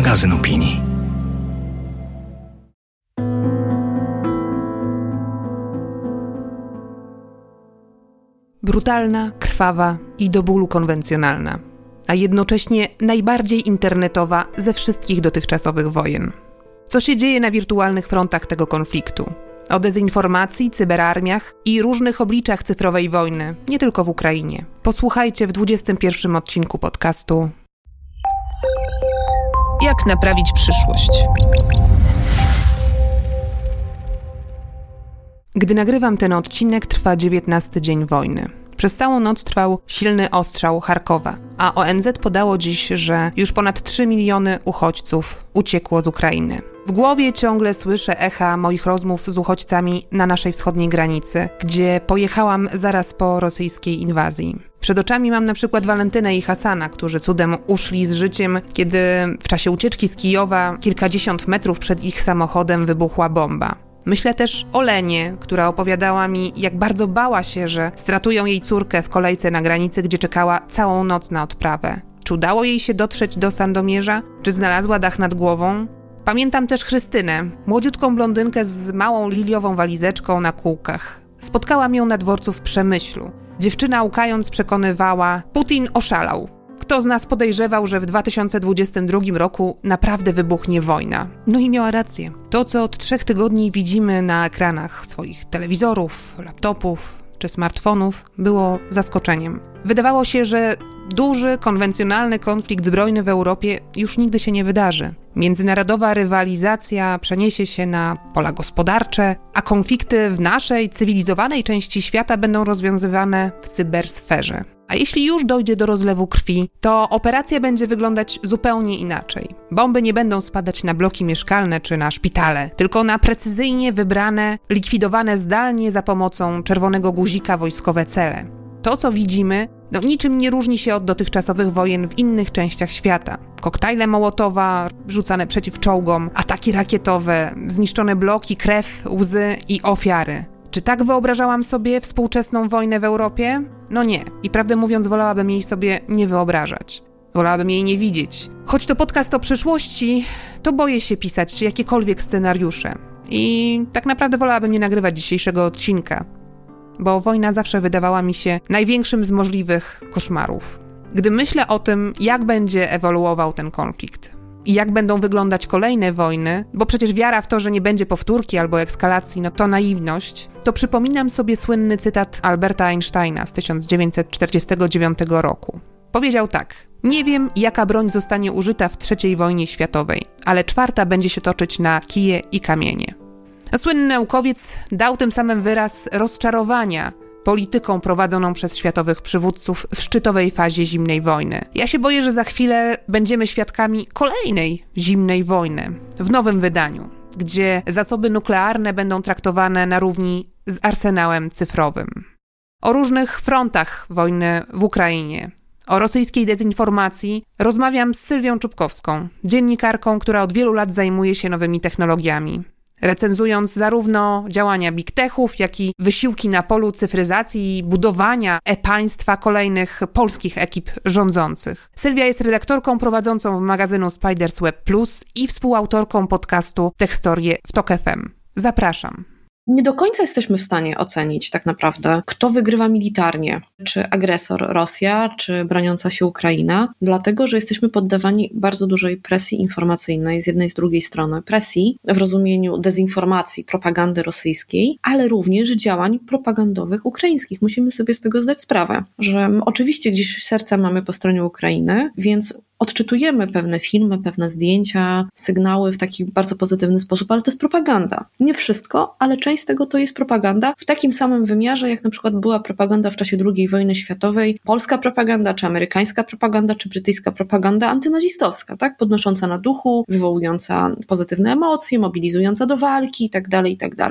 magazyn opinii. Brutalna, krwawa i do bólu konwencjonalna, a jednocześnie najbardziej internetowa ze wszystkich dotychczasowych wojen. Co się dzieje na wirtualnych frontach tego konfliktu? O dezinformacji, cyberarmiach i różnych obliczach cyfrowej wojny, nie tylko w Ukrainie. Posłuchajcie w 21 odcinku podcastu Jak naprawić przyszłość? Gdy nagrywam ten odcinek, trwa 19 dzień wojny. Przez całą noc trwał silny ostrzał Charkowa, a ONZ podało dziś, że już ponad 3 miliony uchodźców uciekło z Ukrainy. W głowie ciągle słyszę echa moich rozmów z uchodźcami na naszej wschodniej granicy, gdzie pojechałam zaraz po rosyjskiej inwazji. Przed oczami mam na przykład Walentynę i Hasana, którzy cudem uszli z życiem, kiedy w czasie ucieczki z Kijowa kilkadziesiąt metrów przed ich samochodem wybuchła bomba. Myślę też o Lenie, która opowiadała mi, jak bardzo bała się, że stratują jej córkę w kolejce na granicy, gdzie czekała całą noc na odprawę. Czy udało jej się dotrzeć do Sandomierza? Czy znalazła dach nad głową? Pamiętam też Chrystynę, młodziutką blondynkę z małą liliową walizeczką na kółkach. Spotkałam ją na dworcu w Przemyślu. Dziewczyna łkając przekonywała, Putin oszalał. Kto z nas podejrzewał, że w 2022 roku naprawdę wybuchnie wojna? No i miała rację. To, co od trzech tygodni widzimy na ekranach swoich telewizorów, laptopów czy smartfonów, było zaskoczeniem. Wydawało się, że duży, konwencjonalny konflikt zbrojny w Europie już nigdy się nie wydarzy. Międzynarodowa rywalizacja przeniesie się na pola gospodarcze, a konflikty w naszej cywilizowanej części świata będą rozwiązywane w cybersferze. A jeśli już dojdzie do rozlewu krwi, to operacja będzie wyglądać zupełnie inaczej. Bomby nie będą spadać na bloki mieszkalne czy na szpitale, tylko na precyzyjnie wybrane, likwidowane zdalnie za pomocą czerwonego guzika wojskowe cele. To, co widzimy, no, niczym nie różni się od dotychczasowych wojen w innych częściach świata. Koktajle Mołotowa rzucane przeciw czołgom, ataki rakietowe, zniszczone bloki, krew, łzy i ofiary. Czy tak wyobrażałam sobie współczesną wojnę w Europie? No nie. I prawdę mówiąc, wolałabym jej sobie nie wyobrażać. Wolałabym jej nie widzieć. Choć to podcast o przyszłości, to boję się pisać jakiekolwiek scenariusze. I tak naprawdę wolałabym nie nagrywać dzisiejszego odcinka, bo wojna zawsze wydawała mi się największym z możliwych koszmarów. Gdy myślę o tym, jak będzie ewoluował ten konflikt i jak będą wyglądać kolejne wojny, bo przecież wiara w to, że nie będzie powtórki albo ekskalacji, no to naiwność, to przypominam sobie słynny cytat Alberta Einsteina z 1949 roku. Powiedział tak: Nie wiem, jaka broń zostanie użyta w III wojnie światowej, ale czwarta będzie się toczyć na kije i kamienie. Słynny naukowiec dał tym samym wyraz rozczarowania polityką prowadzoną przez światowych przywódców w szczytowej fazie zimnej wojny. Ja się boję, że za chwilę będziemy świadkami kolejnej zimnej wojny w nowym wydaniu, gdzie zasoby nuklearne będą traktowane na równi z arsenałem cyfrowym. O różnych frontach wojny w Ukrainie, o rosyjskiej dezinformacji rozmawiam z Sylwią Czubkowską, dziennikarką, która od wielu lat zajmuje się nowymi technologiami recenzując zarówno działania big techów, jak i wysiłki na polu cyfryzacji i budowania e-państwa kolejnych polskich ekip rządzących. Sylwia jest redaktorką prowadzącą magazynu Spiders Web Plus i współautorką podcastu Techstorie w TOK FM. Zapraszam nie do końca jesteśmy w stanie ocenić tak naprawdę, kto wygrywa militarnie, czy agresor Rosja, czy broniąca się Ukraina, dlatego że jesteśmy poddawani bardzo dużej presji informacyjnej z jednej i z drugiej strony. Presji w rozumieniu dezinformacji, propagandy rosyjskiej, ale również działań propagandowych ukraińskich. Musimy sobie z tego zdać sprawę, że oczywiście gdzieś serca mamy po stronie Ukrainy, więc odczytujemy pewne filmy, pewne zdjęcia, sygnały w taki bardzo pozytywny sposób, ale to jest propaganda. Nie wszystko, ale część z tego to jest propaganda w takim samym wymiarze, jak na przykład była propaganda w czasie II wojny światowej, polska propaganda, czy amerykańska propaganda, czy brytyjska propaganda antynazistowska, tak? Podnosząca na duchu, wywołująca pozytywne emocje, mobilizująca do walki itd., tak itd.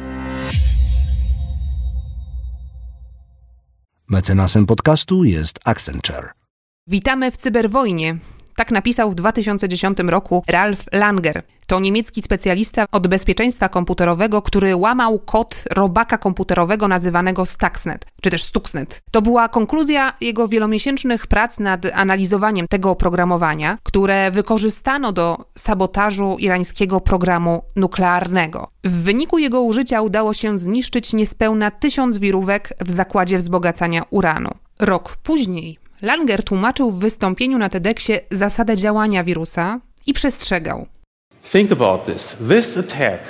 Mecenasem podcastu jest Accenture. Witamy w cyberwojnie. Tak napisał w 2010 roku Ralf Langer. To niemiecki specjalista od bezpieczeństwa komputerowego, który łamał kod robaka komputerowego nazywanego Stuxnet, czy też Stuxnet. To była konkluzja jego wielomiesięcznych prac nad analizowaniem tego oprogramowania, które wykorzystano do sabotażu irańskiego programu nuklearnego. W wyniku jego użycia udało się zniszczyć niespełna tysiąc wirówek w zakładzie wzbogacania uranu. Rok później Langer tłumaczył w wystąpieniu na TEDxie zasadę działania wirusa i przestrzegał. Think about this. This attack.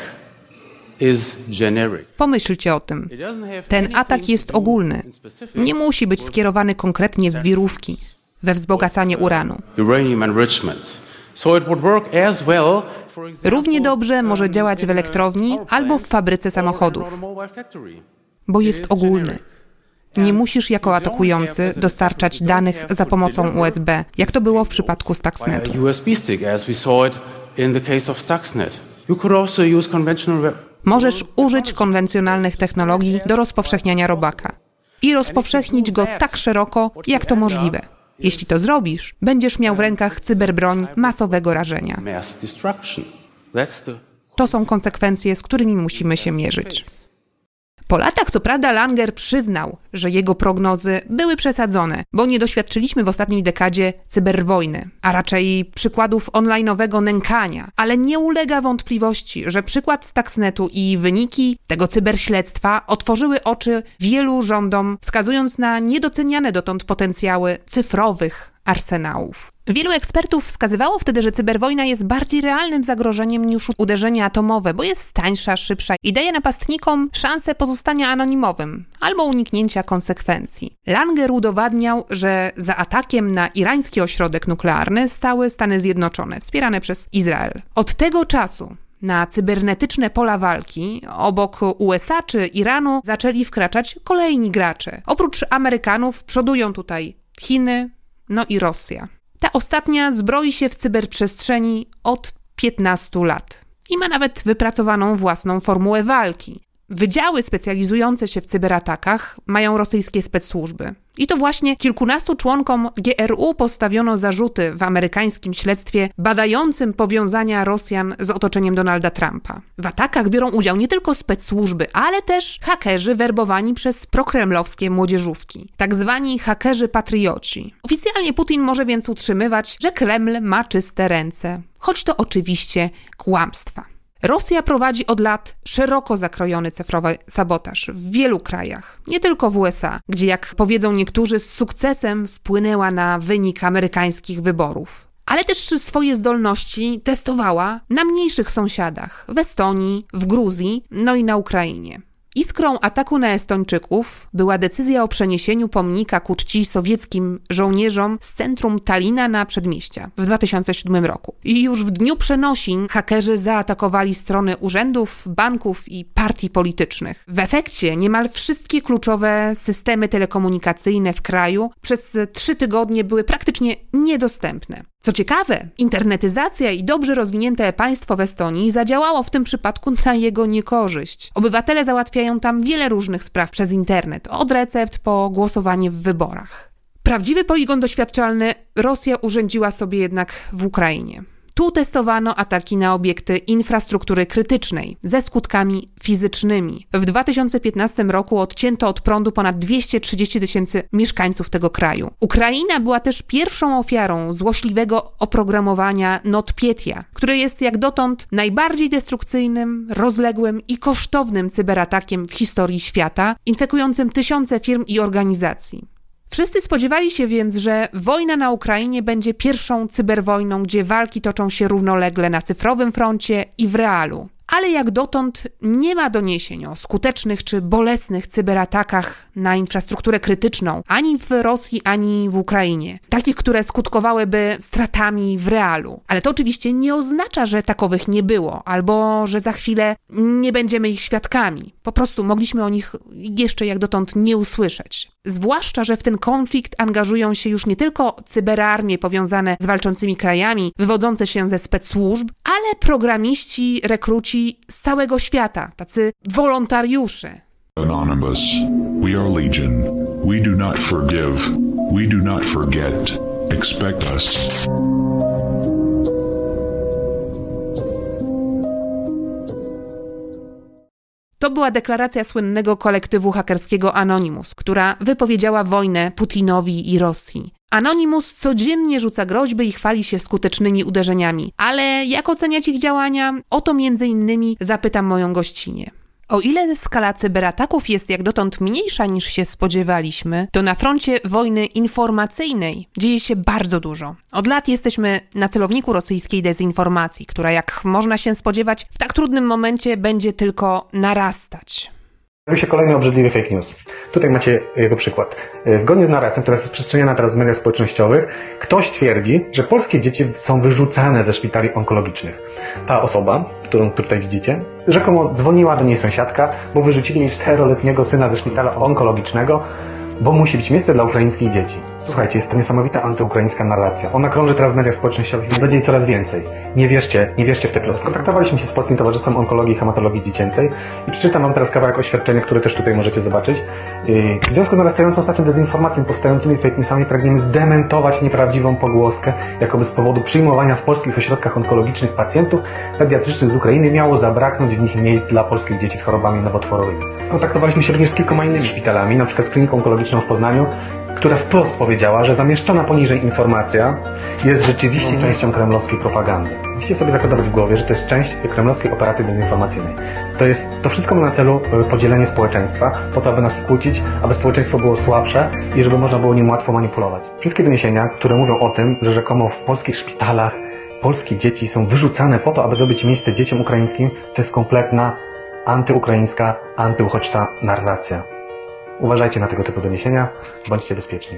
Pomyślcie o tym. Ten atak jest ogólny. Nie musi być skierowany konkretnie w wirówki, we wzbogacanie uranu. Równie dobrze może działać w elektrowni albo w fabryce samochodów, bo jest ogólny. Nie musisz jako atakujący dostarczać danych za pomocą USB, jak to było w przypadku Stuxnetu. Możesz użyć konwencjonalnych technologii do rozpowszechniania robaka i rozpowszechnić go tak szeroko, jak to możliwe. Jeśli to zrobisz, będziesz miał w rękach cyberbroń masowego rażenia. To są konsekwencje, z którymi musimy się mierzyć. Po latach, co prawda, Langer przyznał, że jego prognozy były przesadzone, bo nie doświadczyliśmy w ostatniej dekadzie cyberwojny, a raczej przykładów online'owego nękania. Ale nie ulega wątpliwości, że przykład Stuxnetu i wyniki tego cyberśledztwa otworzyły oczy wielu rządom, wskazując na niedoceniane dotąd potencjały cyfrowych arsenałów. Wielu ekspertów wskazywało wtedy, że cyberwojna jest bardziej realnym zagrożeniem niż uderzenie atomowe, bo jest tańsza, szybsza i daje napastnikom szansę pozostania anonimowym albo uniknięcia konsekwencji. Langer udowadniał, że za atakiem na irański ośrodek nuklearny stały Stany Zjednoczone, wspierane przez Izrael. Od tego czasu na cybernetyczne pola walki obok USA czy Iranu zaczęli wkraczać kolejni gracze. Oprócz Amerykanów przodują tutaj Chiny, no i Rosja. Ta ostatnia zbroi się w cyberprzestrzeni od 15 lat i ma nawet wypracowaną własną formułę walki. Wydziały specjalizujące się w cyberatakach mają rosyjskie specsłużby. I to właśnie kilkunastu członkom GRU postawiono zarzuty w amerykańskim śledztwie badającym powiązania Rosjan z otoczeniem Donalda Trumpa. W atakach biorą udział nie tylko specsłużby, ale też hakerzy werbowani przez prokremlowskie młodzieżówki, tak zwani hakerzy patrioci. Oficjalnie Putin może więc utrzymywać, że Kreml ma czyste ręce, choć to oczywiście kłamstwa. Rosja prowadzi od lat szeroko zakrojony cyfrowy sabotaż w wielu krajach, nie tylko w USA, gdzie, jak powiedzą niektórzy, z sukcesem wpłynęła na wynik amerykańskich wyborów. Ale też swoje zdolności testowała na mniejszych sąsiadach w Estonii, w Gruzji, no i na Ukrainie. Iskrą ataku na Estończyków była decyzja o przeniesieniu pomnika ku czci sowieckim żołnierzom z centrum Talina na przedmieścia w 2007 roku. I już w dniu przenosin hakerzy zaatakowali strony urzędów, banków i partii politycznych. W efekcie niemal wszystkie kluczowe systemy telekomunikacyjne w kraju przez trzy tygodnie były praktycznie niedostępne. Co ciekawe, internetyzacja i dobrze rozwinięte państwo w Estonii zadziałało w tym przypadku na jego niekorzyść. Obywatele załatwiają tam wiele różnych spraw przez internet, od recept po głosowanie w wyborach. Prawdziwy poligon doświadczalny Rosja urządziła sobie jednak w Ukrainie. Tu testowano ataki na obiekty infrastruktury krytycznej ze skutkami fizycznymi. W 2015 roku odcięto od prądu ponad 230 tysięcy mieszkańców tego kraju. Ukraina była też pierwszą ofiarą złośliwego oprogramowania NotPetya, które jest jak dotąd najbardziej destrukcyjnym, rozległym i kosztownym cyberatakiem w historii świata, infekującym tysiące firm i organizacji. Wszyscy spodziewali się więc, że wojna na Ukrainie będzie pierwszą cyberwojną, gdzie walki toczą się równolegle na cyfrowym froncie i w realu. ale jak dotąd nie ma doniesień o skutecznych czy bolesnych cyberatakach na infrastrukturę krytyczną ani w Rosji, ani w Ukrainie. Takich, które skutkowałyby stratami w realu. Ale to oczywiście nie oznacza, że takowych nie było, albo że za chwilę nie będziemy ich świadkami. Po prostu mogliśmy o nich jeszcze jak dotąd nie usłyszeć. Zwłaszcza, że w ten konflikt angażują się już nie tylko cyberarmie powiązane z walczącymi krajami, wywodzące się ze specsłużb, ale programiści, rekruci z całego świata, tacy wolontariusze. Anonymous. We are legion. We do not forgive. We do not forget. Expect us. To była deklaracja słynnego kolektywu hakerskiego Anonymous, która wypowiedziała wojnę Putinowi i Rosji. Anonymous codziennie rzuca groźby i chwali się skutecznymi uderzeniami, ale jak oceniać ich działania? O to między innymi zapytam moją gościnie. O ile skala cyberataków jest jak dotąd mniejsza niż się spodziewaliśmy, to na froncie wojny informacyjnej dzieje się bardzo dużo. Od lat jesteśmy na celowniku rosyjskiej dezinformacji, która jak można się spodziewać w tak trudnym momencie będzie tylko narastać. Pojawił się kolejny obrzydliwy fake news. Tutaj macie jego przykład. E, zgodnie z narracją, która jest rozprzestrzeniana teraz w mediach społecznościowych, ktoś twierdzi, że polskie dzieci są wyrzucane ze szpitali onkologicznych. Ta osoba, którą tutaj widzicie, rzekomo dzwoniła do niej sąsiadka, bo wyrzucili jej czteroletniego syna ze szpitala onkologicznego, bo musi być miejsce dla ukraińskich dzieci. Słuchajcie, jest to niesamowita antyukraińska narracja. Ona krąży teraz w mediach społecznościowych i będzie jej coraz więcej. Nie wierzcie, nie wierzcie w te plotki. Skontaktowaliśmy się z Polskim Towarzystwem Onkologii i Hematologii Dziecięcej i przeczytam wam teraz kawałek oświadczenia, które też tutaj możecie zobaczyć. W związku z narastającą ostatnią dezinformacją powstającymi fake newsami pragniemy zdementować nieprawdziwą pogłoskę, jakoby z powodu przyjmowania w polskich ośrodkach onkologicznych pacjentów pediatrycznych z Ukrainy miało zabraknąć w nich miejsc dla polskich dzieci z chorobami nowotworowymi. Kontaktowaliśmy się również z kilkoma innymi szpitalami, np. z kliniką onkologiczną w Poznaniu, która wprost powiedziała, że zamieszczona poniżej informacja jest rzeczywiście mhm. częścią kremlowskiej propagandy. Musicie sobie zakodować w głowie, że to jest część kremlowskiej operacji dezinformacyjnej. To, jest, to wszystko ma na celu e, podzielenie społeczeństwa, po to, aby nas skłócić, aby społeczeństwo było słabsze i żeby można było nim łatwo manipulować. Wszystkie doniesienia, które mówią o tym, że rzekomo w polskich szpitalach polskie dzieci są wyrzucane po to, aby zrobić miejsce dzieciom ukraińskim, to jest kompletna antyukraińska, antyuchodźcza narracja. Uważajcie na tego typu doniesienia, bądźcie bezpieczni.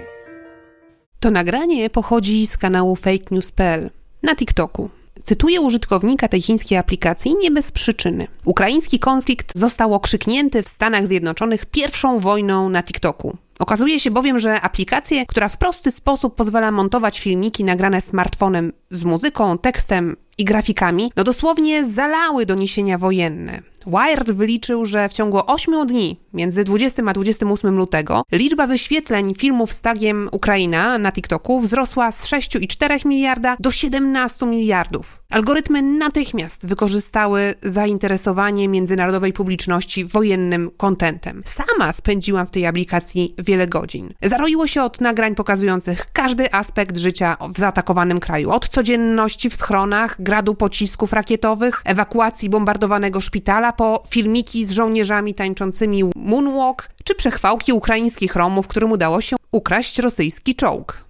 To nagranie pochodzi z kanału fakenews.pl na TikToku. Cytuję użytkownika tej chińskiej aplikacji nie bez przyczyny. Ukraiński konflikt został okrzyknięty w Stanach Zjednoczonych pierwszą wojną na TikToku. Okazuje się bowiem, że aplikację, która w prosty sposób pozwala montować filmiki nagrane smartfonem z muzyką, tekstem i grafikami, no dosłownie zalały doniesienia wojenne. Wired wyliczył, że w ciągu 8 dni, między 20 a 28 lutego, liczba wyświetleń filmów z tagiem Ukraina na TikToku wzrosła z 6,4 miliarda do 17 miliardów. Algorytmy natychmiast wykorzystały zainteresowanie międzynarodowej publiczności wojennym kontentem. Sama spędziłam w tej aplikacji wiele godzin. Zaroiło się od nagrań pokazujących każdy aspekt życia w zaatakowanym kraju. Od codzienności w schronach, gradu pocisków rakietowych, ewakuacji bombardowanego szpitala, po filmiki z żołnierzami tańczącymi moonwalk, czy przechwałki ukraińskich Romów, którym udało się ukraść rosyjski czołg.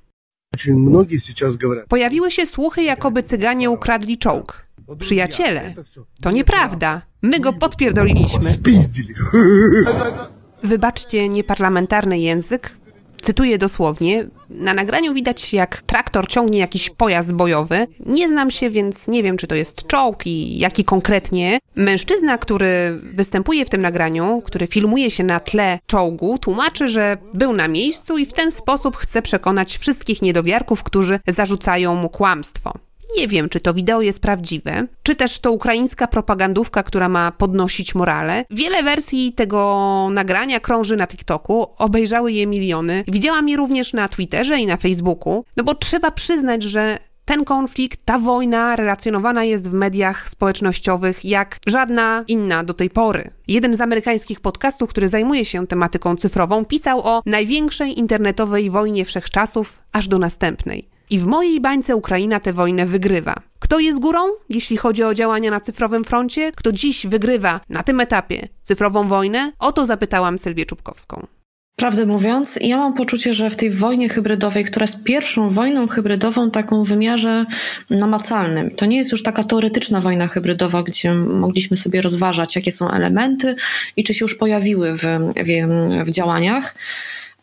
Pojawiły się słuchy, jakoby Cyganie ukradli czołg. Przyjaciele, to nieprawda. My go podpierdoliliśmy. Wybaczcie nieparlamentarny język, Cytuję dosłownie. Na nagraniu widać, jak traktor ciągnie jakiś pojazd bojowy. Nie znam się, więc nie wiem, czy to jest czołg i jaki konkretnie. Mężczyzna, który występuje w tym nagraniu, który filmuje się na tle czołgu, tłumaczy, że był na miejscu i w ten sposób chce przekonać wszystkich niedowiarków, którzy zarzucają mu kłamstwo. Nie wiem, czy to wideo jest prawdziwe, czy też to ukraińska propagandówka, która ma podnosić morale. Wiele wersji tego nagrania krąży na TikToku, obejrzały je miliony. Widziałam je również na Twitterze i na Facebooku, no bo trzeba przyznać, że ten konflikt, ta wojna relacjonowana jest w mediach społecznościowych jak żadna inna do tej pory. Jeden z amerykańskich podcastów, który zajmuje się tematyką cyfrową, pisał o największej internetowej wojnie wszechczasów aż do następnej. I w mojej bańce Ukraina tę wojnę wygrywa. Kto jest górą, jeśli chodzi o działania na cyfrowym froncie? Kto dziś wygrywa na tym etapie cyfrową wojnę? O to zapytałam Sylwię Czubkowską. Prawdę mówiąc, ja mam poczucie, że w tej wojnie hybrydowej, która jest pierwszą wojną hybrydową taką w wymiarze namacalnym, to nie jest już taka teoretyczna wojna hybrydowa, gdzie mogliśmy sobie rozważać, jakie są elementy i czy się już pojawiły w, w, w działaniach.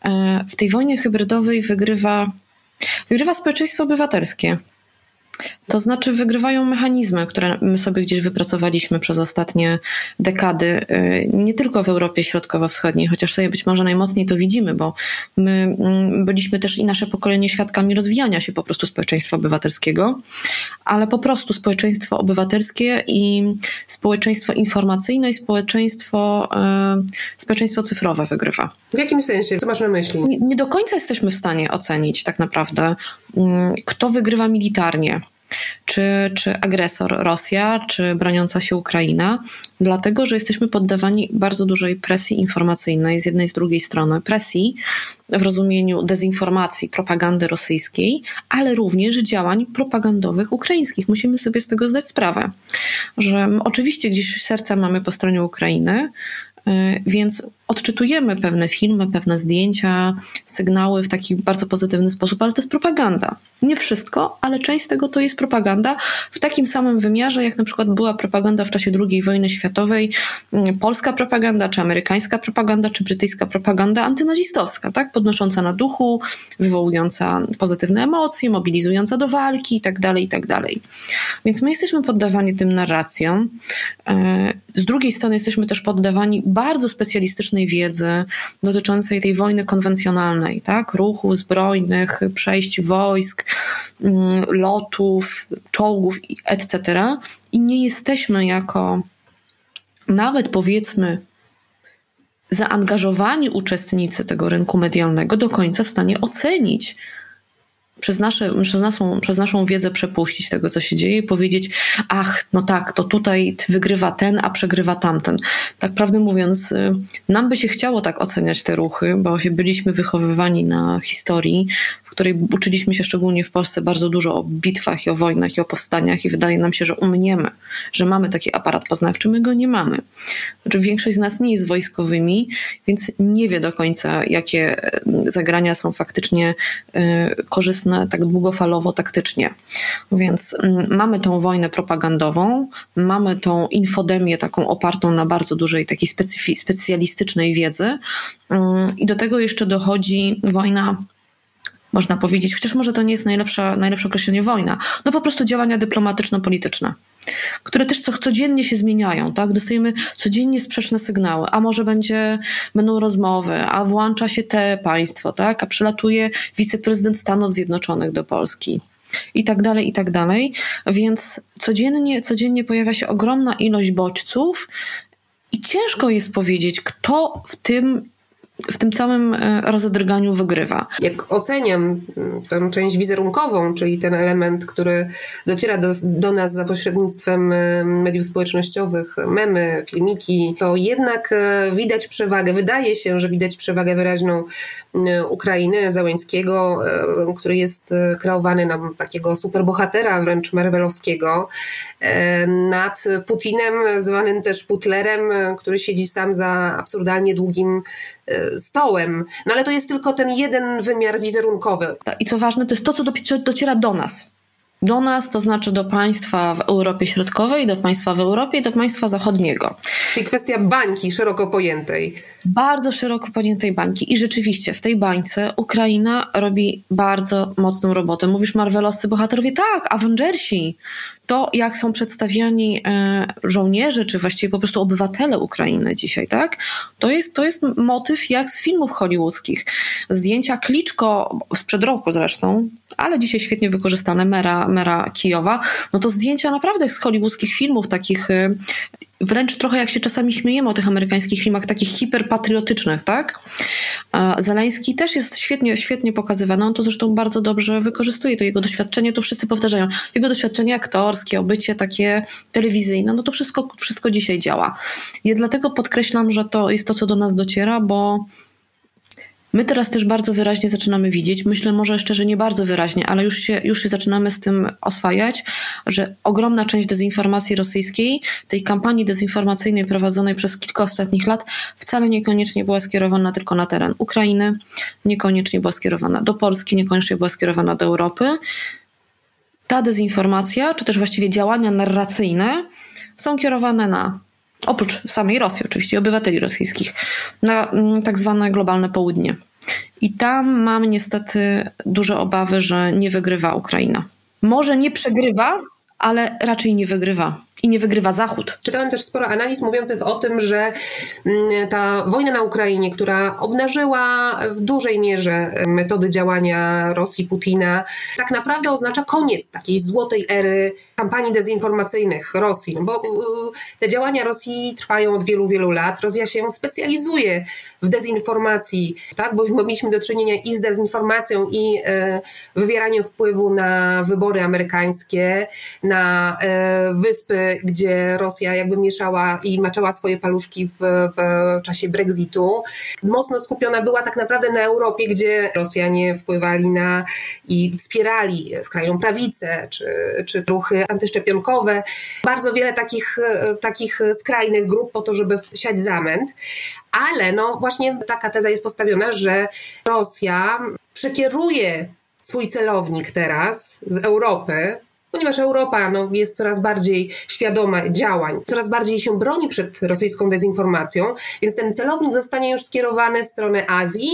E, w tej wojnie hybrydowej wygrywa, wygrywa społeczeństwo obywatelskie. To znaczy wygrywają mechanizmy, które my sobie gdzieś wypracowaliśmy przez ostatnie dekady, y, nie tylko w Europie Środkowo-Wschodniej, chociaż tutaj być może najmocniej to widzimy, bo my mm, byliśmy też i nasze pokolenie świadkami rozwijania się po prostu społeczeństwa obywatelskiego, ale po prostu społeczeństwo obywatelskie i społeczeństwo informacyjne i społeczeństwo, y, społeczeństwo cyfrowe wygrywa. W jakim sensie? Co masz na myśli? Nie, nie do końca jesteśmy w stanie ocenić tak naprawdę, mm, kto wygrywa militarnie czy, czy agresor Rosja, czy broniąca się Ukraina, dlatego że jesteśmy poddawani bardzo dużej presji informacyjnej z jednej z drugiej strony. Presji w rozumieniu dezinformacji, propagandy rosyjskiej, ale również działań propagandowych ukraińskich. Musimy sobie z tego zdać sprawę, że oczywiście gdzieś serca mamy po stronie Ukrainy, y, więc odczytujemy pewne filmy, pewne zdjęcia, sygnały w taki bardzo pozytywny sposób, ale to jest propaganda. Nie wszystko, ale część z tego to jest propaganda w takim samym wymiarze, jak na przykład była propaganda w czasie II wojny światowej, mm, polska propaganda, czy amerykańska propaganda, czy brytyjska propaganda antynazistowska, tak? podnosząca na duchu, wywołująca pozytywne emocje, mobilizująca do walki itd., tak itd. Tak Więc my jesteśmy poddawani tym narracjom. E, z drugiej strony jesteśmy też poddawani bardzo specjalistycznej wiedzy dotyczącej tej wojny konwencjonalnej, tak? ruchów zbrojnych, przejść wojsk, mm, lotów, czołgów, etc. I nie jesteśmy jako nawet powiedzmy zaangażowani uczestnicy tego rynku medialnego do końca w stanie ocenić, przez, nasze, przez, naszą, przez naszą wiedzę przepuścić tego, co się dzieje i powiedzieć, ach, no tak, to tutaj wygrywa ten, a przegrywa tamten. Tak prawdę mówiąc, y, nam by się chciało tak oceniać te ruchy, bo się byliśmy wychowywani na historii, w której uczyliśmy się szczególnie w Polsce bardzo dużo o bitwach i o wojnach i o powstaniach i wydaje nam się, że umniemy, że mamy taki aparat poznawczy, my go nie mamy. Znaczy większość z nas nie jest wojskowymi, więc nie wie do końca, jakie y, zagrania są faktycznie y, korzystne tak długofalowo, taktycznie. Więc mm, mamy tą wojnę propagandową, mamy tą infodemię taką opartą na bardzo dużej takiej specjalistycznej wiedzy mm, i do tego jeszcze dochodzi wojna można powiedzieć, chociaż może to nie jest najlepsze, najlepsze określenie wojna, no po prostu działania dyplomatyczno-polityczne które też co, codziennie się zmieniają, tak? Dostajemy codziennie sprzeczne sygnały, a może będzie, będą rozmowy, a włącza się te państwo, tak? A przylatuje wiceprezydent Stanów Zjednoczonych do Polski i tak dalej, i tak dalej. Więc codziennie, codziennie pojawia się ogromna ilość bodźców i ciężko jest powiedzieć, kto w tym w tym całym e, rozedrganiu wygrywa. Jak oceniam mm, tę część wizerunkową, czyli ten element, który dociera do, do nas za pośrednictwem e, mediów społecznościowych, memy, filmiki, to jednak e, widać przewagę, wydaje się, że widać przewagę wyraźną Ukrainy, Załęckiego, który jest kreowany na takiego superbohatera, wręcz marvelowskiego, nad Putinem, zwanym też Putlerem, który siedzi sam za absurdalnie długim stołem. No ale to jest tylko ten jeden wymiar wizerunkowy. I co ważne, to jest to, co dociera do nas. Do nas, to znaczy do państwa w Europie Środkowej, do państwa w Europie i do państwa zachodniego. Czyli kwestia bańki szeroko pojętej. Bardzo szeroko pojętej bańki. I rzeczywiście w tej bańce Ukraina robi bardzo mocną robotę. Mówisz marvelowscy bohaterowie? Tak, Avengersi to, jak są przedstawiani e, żołnierze, czy właściwie po prostu obywatele Ukrainy dzisiaj, tak? To jest, to jest motyw jak z filmów hollywoodzkich. Zdjęcia Kliczko, sprzed roku zresztą, ale dzisiaj świetnie wykorzystane, mera, mera Kijowa, no to zdjęcia naprawdę z hollywoodzkich filmów, takich e, wręcz trochę jak się czasami śmiejemy o tych amerykańskich filmach, takich hiperpatriotycznych, tak? Zeleński też jest świetnie, świetnie pokazywany, on to zresztą bardzo dobrze wykorzystuje, to jego doświadczenie, to wszyscy powtarzają, jego doświadczenie aktorskie, obycie takie telewizyjne, no to wszystko, wszystko dzisiaj działa. Ja dlatego podkreślam, że to jest to, co do nas dociera, bo My teraz też bardzo wyraźnie zaczynamy widzieć, myślę może jeszcze, że nie bardzo wyraźnie, ale już się, już się zaczynamy z tym oswajać, że ogromna część dezinformacji rosyjskiej, tej kampanii dezinformacyjnej prowadzonej przez kilka ostatnich lat, wcale niekoniecznie była skierowana tylko na teren Ukrainy, niekoniecznie była skierowana do Polski, niekoniecznie była skierowana do Europy. Ta dezinformacja, czy też właściwie działania narracyjne są kierowane na oprócz samej Rosji oczywiście, obywateli rosyjskich, na mm, tak zwane globalne południe. I tam mam niestety duże obawy, że nie wygrywa Ukraina. Może nie przegrywa, ale raczej nie wygrywa i nie wygrywa Zachód. Czytałem też sporo analiz mówiących o tym, że mm, ta wojna na Ukrainie, która obnażyła w dużej mierze metody działania Rosji Putina, tak naprawdę oznacza koniec takiej złotej ery kampanii dezinformacyjnych Rosji. No bo te działania Rosji trwają od wielu, wielu lat. Rosja się specjalizuje w dezinformacji, tak? bo mieliśmy do czynienia i z dezinformacją, i e, wywieraniem wpływu na wybory amerykańskie, na e, wyspy gdzie Rosja jakby mieszała i maczała swoje paluszki w, w czasie Brexitu. Mocno skupiona była tak naprawdę na Europie, gdzie Rosjanie wpływali na i wspierali skrajną prawicę czy, czy ruchy antyszczepionkowe. Bardzo wiele takich, takich skrajnych grup po to, żeby siać zamęt. Ale no właśnie taka teza jest postawiona, że Rosja przekieruje swój celownik teraz z Europy ponieważ Europa no, jest coraz bardziej świadoma działań, coraz bardziej się broni przed rosyjską dezinformacją, więc ten celownik zostanie już skierowany w stronę Azji,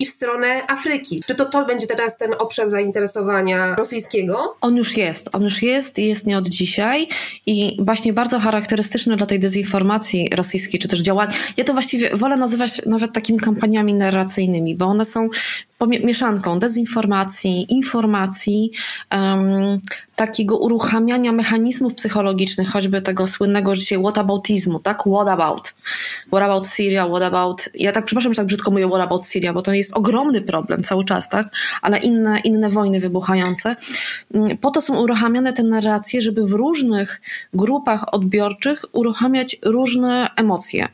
i w stronę Afryki. Czy to to będzie teraz ten obszar zainteresowania rosyjskiego? On już jest, on już jest i jest nie od dzisiaj i właśnie bardzo charakterystyczny dla tej dezinformacji rosyjskiej, czy też działań. Ja to właściwie wolę nazywać nawet takimi kampaniami narracyjnymi, bo one są mieszanką dezinformacji, informacji, um, takiego uruchamiania mechanizmów psychologicznych, choćby tego słynnego dzisiaj whataboutizmu, tak? What about? What about Syria? What about... Ja tak przepraszam, że tak brzydko mówię what about Syria, bo to jest ogromny problem cały czas, tak? Ale inne, inne wojny wybuchające. Mm, po to są uruchamiane te narracje, żeby w różnych grupach odbiorczych uruchamiać różne emocje.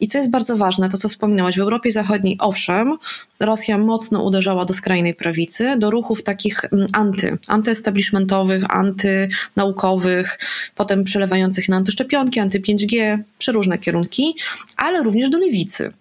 I co jest bardzo ważne, to co wspominałaś, w Europie Zachodniej, owszem, Rosja mocno uderzała do skrajnej prawicy, do ruchów takich mm, anty, antyestablishmentowych, antynaukowych, potem przelewających na antyszczepionki, anty-5G, przeróżne kierunki, ale również do lewicy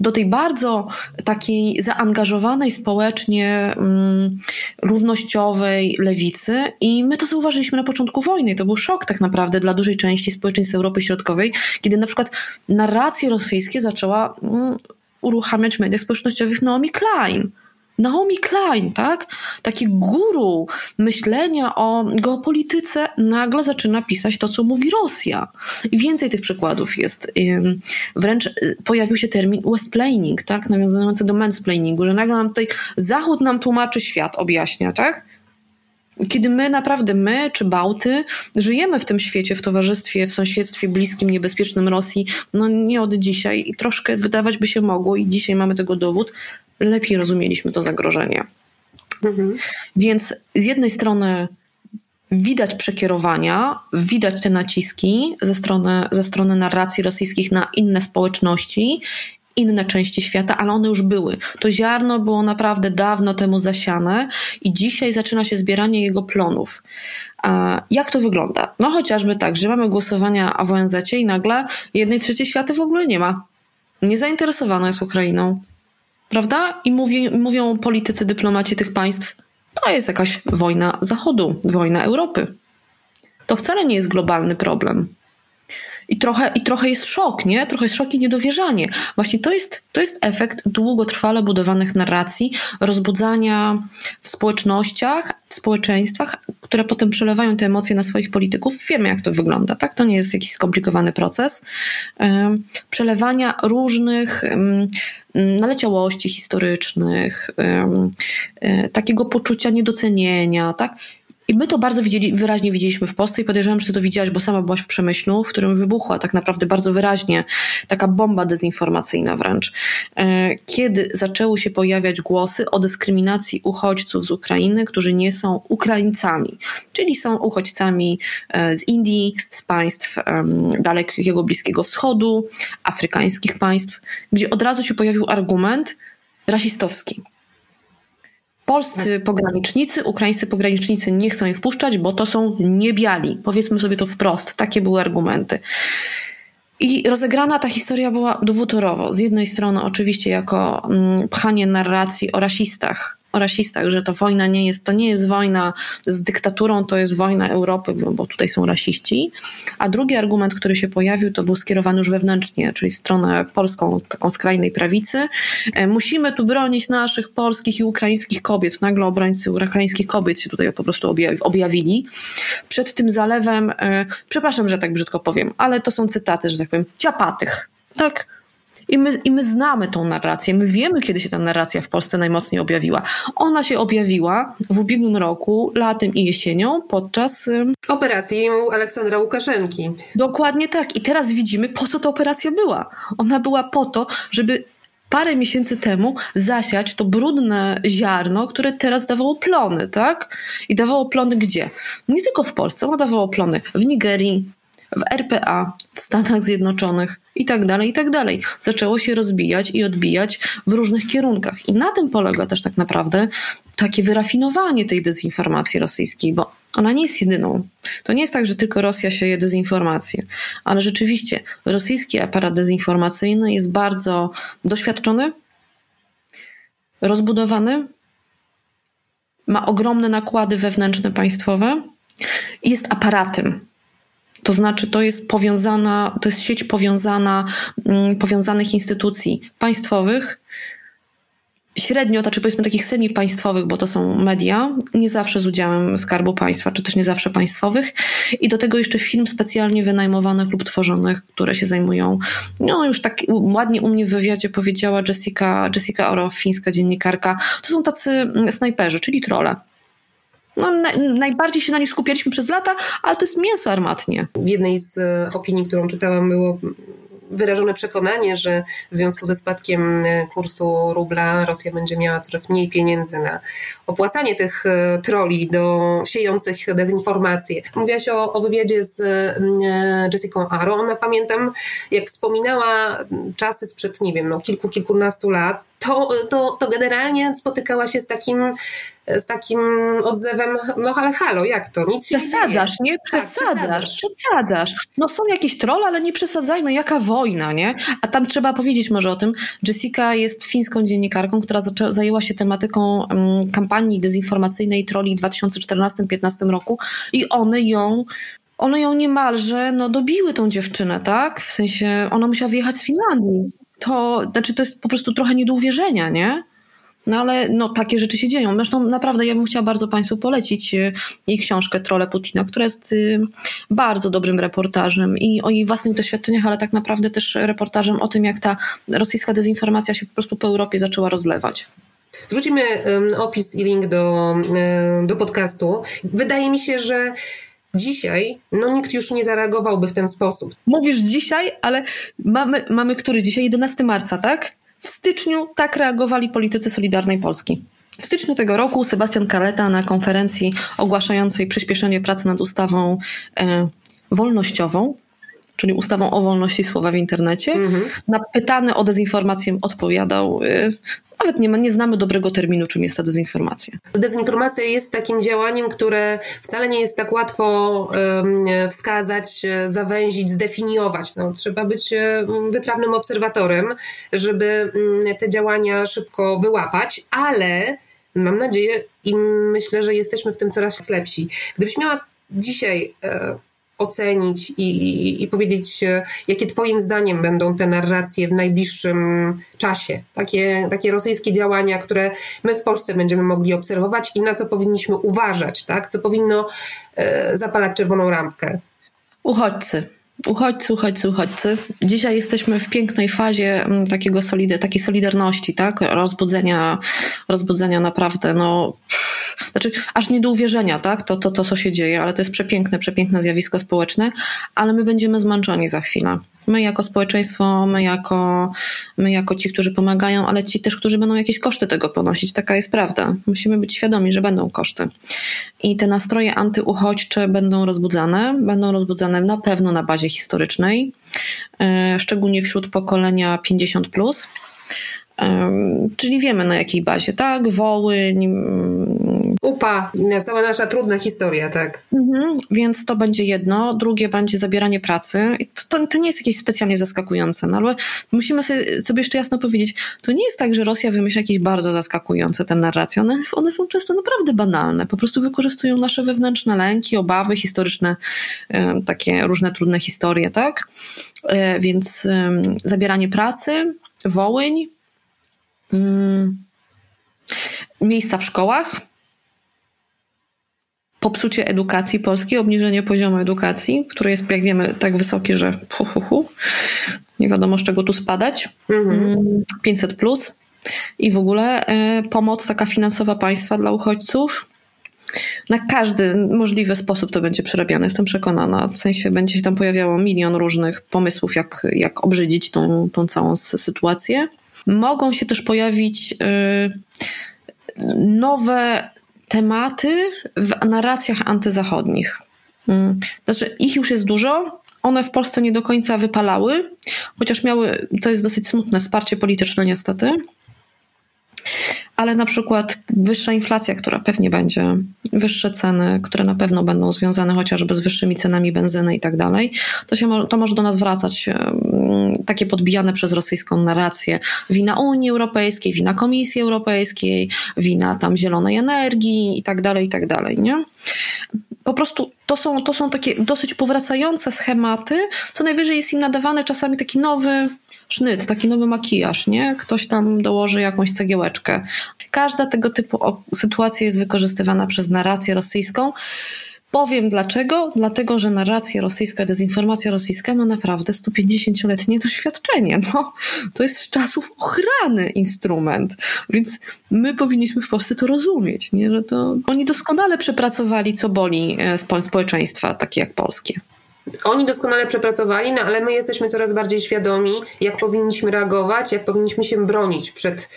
do tej bardzo takiej zaangażowanej społecznie, um, równościowej lewicy. I my to zauważyliśmy na początku wojny. To był szok tak naprawdę dla dużej części społeczeństwa Europy Środkowej, kiedy na przykład narracje rosyjskie zaczęła um, uruchamiać w mediach społecznościowych Naomi Klein. Naomi Klein, tak? Taki guru myślenia o geopolityce nagle zaczyna pisać to, co mówi Rosja. I więcej tych przykładów jest. Wręcz y, pojawił się termin westplaining, tak? Nawiązujący do mansplainingu, że nagle nam tutaj Zachód nam tłumaczy świat, objaśnia, tak? Kiedy my naprawdę, my czy Bałty, żyjemy w tym świecie, w towarzystwie, w sąsiedztwie bliskim, niebezpiecznym Rosji, no nie od dzisiaj i troszkę wydawać by się mogło, i dzisiaj mamy tego dowód, lepiej rozumieliśmy to zagrożenie. Mhm. Więc z jednej strony widać przekierowania, widać te naciski ze strony, ze strony narracji rosyjskich na inne społeczności inne części świata, ale one już były. To ziarno było naprawdę dawno temu zasiane i dzisiaj zaczyna się zbieranie jego plonów. Jak to wygląda? No chociażby tak, że mamy głosowania w ONZ i nagle jednej trzeciej świata w ogóle nie ma. Niezainteresowana jest Ukrainą. Prawda? I mówi, mówią politycy, dyplomaci tych państw, to jest jakaś wojna Zachodu, wojna Europy. To wcale nie jest globalny problem. I trochę, I trochę jest szok, nie? Trochę jest szok i niedowierzanie. Właśnie to jest, to jest efekt długotrwale budowanych narracji, rozbudzania w społecznościach, w społeczeństwach, które potem przelewają te emocje na swoich polityków. Wiemy, jak to wygląda, tak? To nie jest jakiś skomplikowany proces. Przelewania różnych naleciałości historycznych, e, takiego poczucia niedocenienia, tak? I my to bardzo widzieli, wyraźnie widzieliśmy w Polsce i podejrzewam, że ty to widziałaś, bo sama byłaś w Przemyślu, w którym wybuchła tak naprawdę bardzo wyraźnie taka bomba dezinformacyjna wręcz. E, kiedy zaczęły się pojawiać głosy o dyskryminacji uchodźców z Ukrainy, którzy nie są Ukraińcami, czyli są uchodźcami e, z Indii, z państw dalekiego Bliskiego Wschodu, afrykańskich państw, gdzie od razu się pojawił argument, rasistowski. Polscy pogranicznicy, ukraińscy pogranicznicy nie chcą ich wpuszczać, bo to są niebiali. Powiedzmy sobie to wprost. Takie były argumenty. I rozegrana ta historia była dwutorowo. Z jednej strony, oczywiście, jako mm, pchanie narracji o rasistach, o rasistach, że to wojna nie jest, to nie jest wojna z dyktaturą, to jest wojna Europy, bo tutaj są rasiści. A drugi argument, który się pojawił, to był skierowany już wewnętrznie, czyli w stronę polską, taką skrajnej prawicy. E, musimy tu bronić naszych polskich i ukraińskich kobiet. Nagle obrońcy ukraińskich kobiet się tutaj po prostu objawili. Przed tym zalewem, e, przepraszam, że tak brzydko powiem, ale to są cytaty, że tak powiem, ciapatych. Tak, i my, I my znamy tą narrację, my wiemy, kiedy się ta narracja w Polsce najmocniej objawiła. Ona się objawiła w ubiegłym roku, latem i jesienią, podczas operacji Aleksandra Łukaszenki. Dokładnie tak. I teraz widzimy, po co ta operacja była. Ona była po to, żeby parę miesięcy temu zasiać to brudne ziarno, które teraz dawało plony, tak? I dawało plony gdzie? Nie tylko w Polsce, ono dawało plony w Nigerii, w RPA, w Stanach Zjednoczonych i tak dalej, i tak dalej. Zaczęło się rozbijać i odbijać w różnych kierunkach. I na tym polega też tak naprawdę takie wyrafinowanie tej dezinformacji rosyjskiej, bo ona nie jest jedyną. To nie jest tak, że tylko Rosja sieje dezinformację, ale rzeczywiście rosyjski aparat dezinformacyjny jest bardzo doświadczony, rozbudowany, ma ogromne nakłady wewnętrzne państwowe i jest aparatem to znaczy, to jest powiązana, to jest sieć powiązana, mm, powiązanych instytucji państwowych, średnio, znaczy powiedzmy takich semi-państwowych, bo to są media, nie zawsze z udziałem Skarbu Państwa, czy też nie zawsze państwowych. I do tego jeszcze firm specjalnie wynajmowanych lub tworzonych, które się zajmują, no już tak ładnie u mnie w wywiadzie powiedziała Jessica, Jessica Oro, fińska dziennikarka, to są tacy mm, snajperzy, czyli trole no, na, najbardziej się na nich skupialiśmy przez lata, ale to jest mięso armatnie. W jednej z e, opinii, którą czytałam, było wyrażone przekonanie, że w związku ze spadkiem e, kursu rubla Rosja będzie miała coraz mniej pieniędzy na opłacanie tych e, troli do siejących dezinformację. Mówiłaś o, o wywiadzie z Jessica Aro. Ona pamiętam, jak wspominała czasy sprzed, nie wiem, no, kilku, kilkunastu lat, to, to, to generalnie spotykała się z takim z takim odzewem, no ale halo, jak to? Nic się przesadzasz, nie, nie? Przesadzasz, tak, przesadzasz. No są jakieś trolle, ale nie przesadzajmy, jaka wojna, nie? A tam trzeba powiedzieć może o tym, Jessica jest fińską dziennikarką, która zajęła się tematyką um, kampanii dezinformacyjnej troli w 2014-2015 roku i one ją one ją niemalże no, dobiły tą dziewczynę, tak? W sensie ona musiała wyjechać z Finlandii. To znaczy, to jest po prostu trochę nie do uwierzenia, nie? No ale no, takie rzeczy się dzieją. Zresztą naprawdę ja bym chciała bardzo Państwu polecić e, jej książkę Trole Putina, która jest e, bardzo dobrym reportażem i o jej własnych doświadczeniach, ale tak naprawdę też reportażem o tym, jak ta rosyjska dezinformacja się po prostu po Europie zaczęła rozlewać. Wrzucimy opis i link do, do podcastu. Wydaje mi się, że Dzisiaj no nikt już nie zareagowałby w ten sposób. Mówisz dzisiaj, ale mamy, mamy który dzisiaj? 11 marca, tak? W styczniu tak reagowali politycy Solidarnej Polski. W styczniu tego roku Sebastian Kaleta na konferencji ogłaszającej przyspieszenie pracy nad ustawą e, wolnościową, czyli ustawą o wolności słowa w internecie, mhm. na pytany o dezinformację odpowiadał, e, nawet nie, ma, nie znamy dobrego terminu, czym jest ta dezinformacja. Dezinformacja jest takim działaniem, które wcale nie jest tak łatwo wskazać, zawęzić, zdefiniować. No, trzeba być wytrawnym obserwatorem, żeby um, te działania szybko wyłapać, ale mam nadzieję i myślę, że jesteśmy w tym coraz lepsi. Gdybyś miała dzisiaj e, ocenić i, i, powiedzieć, e, jakie Twoim zdaniem będą te narracje w najbliższym czasie. Takie, takie rosyjskie działania, które my w Polsce będziemy mogli obserwować i na co powinniśmy uważać, tak? co powinno e, zapalać czerwoną rampkę. Uchodźcy. Uchodźcy, uchodźcy, uchodźcy. Dzisiaj jesteśmy w pięknej fazie mm, takiego solid, takiej solidarności, tak? Rozbudzenia, rozbudzenia naprawdę, no, znaczy aż nie do uwierzenia, tak? To, to, to, co się dzieje, ale to jest przepiękne, przepiękne zjawisko społeczne, ale my będziemy zmęczeni za chwilę. My jako społeczeństwo, my jako, my jako ci, którzy pomagają, ale ci też, którzy będą jakieś koszty tego ponosić. Taka jest prawda. Musimy być świadomi, że będą koszty. I te nastroje antyuchodźcze będą rozbudzane. Będą rozbudzane na pewno na bazie historycznej, e, szczególnie wśród pokolenia 50. Plus Czyli wiemy na jakiej bazie, tak? Wołyń. UPA, cała nasza trudna historia, tak. Mhm, więc to będzie jedno. Drugie będzie zabieranie pracy. To, to nie jest jakieś specjalnie zaskakujące, no ale musimy sobie, sobie jeszcze jasno powiedzieć, to nie jest tak, że Rosja wymyśla jakieś bardzo zaskakujące te narracje. One, one są często naprawdę banalne. Po prostu wykorzystują nasze wewnętrzne lęki, obawy historyczne, takie różne trudne historie, tak? E, więc zabieranie pracy, Wołyń, mm, miejsca w szkołach, popsucie edukacji polskiej, obniżenie poziomu edukacji, który jest, jak wiemy, tak wysoki, że hu, hu, hu. nie wiadomo z czego tu spadać. Mhm. 500 mm, plus i w ogóle y, pomoc taka finansowa państwa dla uchodźców. Na każdy możliwy sposób to będzie przerabiane, jestem przekonana. W sensie będzie się tam pojawiało milion różnych pomysłów, jak, jak obrzydzić tą, tą całą sytuację. Mogą się też pojawić y, nowe tematy w narracjach antyzachodnich. Mm. Znaczy, ich już jest dużo. One w Polsce nie do końca wypalały, chociaż miały, to jest dosyć smutne, wsparcie polityczne niestety ale na przykład wyższa inflacja, która pewnie będzie, wyższe ceny, które na pewno będą związane chociażby z wyższymi cenami benzyny i tak dalej, to, się, to może do nas wracać takie podbijane przez rosyjską narrację wina Unii Europejskiej, wina Komisji Europejskiej, wina tam zielonej energii i tak dalej, i tak dalej, nie? Po prostu to są, to są takie dosyć powracające schematy, co najwyżej jest im nadawany czasami taki nowy sznyt, taki nowy makijaż, nie? Ktoś tam dołoży jakąś cegiełeczkę. Każda tego typu sytuacja jest wykorzystywana przez narrację rosyjską, Powiem dlaczego. Dlatego, że narracja rosyjska, dezinformacja rosyjska ma naprawdę 150-letnie doświadczenie. No, to jest z czasów ochrany instrument, więc my powinniśmy w Polsce to rozumieć, nie? że to oni doskonale przepracowali, co boli e, społeczeństwa takie jak polskie. Oni doskonale przepracowali, no ale my jesteśmy coraz bardziej świadomi, jak powinniśmy reagować, jak powinniśmy się bronić przed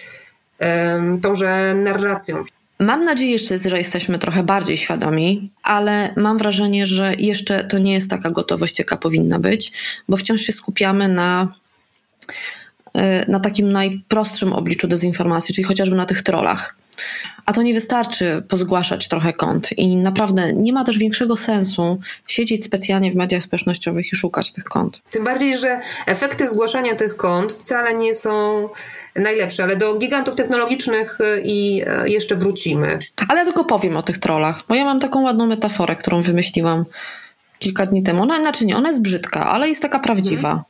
um, tąże narracją. Mam nadzieję, że jesteśmy trochę bardziej świadomi, ale mam wrażenie, że jeszcze to nie jest taka gotowość, jaka powinna być, bo wciąż się skupiamy na, y, na takim najprostszym obliczu dezinformacji, czyli chociażby na tych trollach. A to nie wystarczy pozgłaszać trochę kont i naprawdę nie ma też większego sensu siedzieć specjalnie w mediach społecznościowych i szukać tych kont. Tym bardziej, że efekty zgłaszania tych kont wcale nie są najlepsze, ale do gigantów technologicznych y, i y, jeszcze wrócimy. Ale ja tylko powiem o tych trollach, bo ja mam taką ładną metaforę, którą wymyśliłam kilka dni temu. Ona, znaczy nie, ona jest brzydka, ale jest taka prawdziwa. Mhm.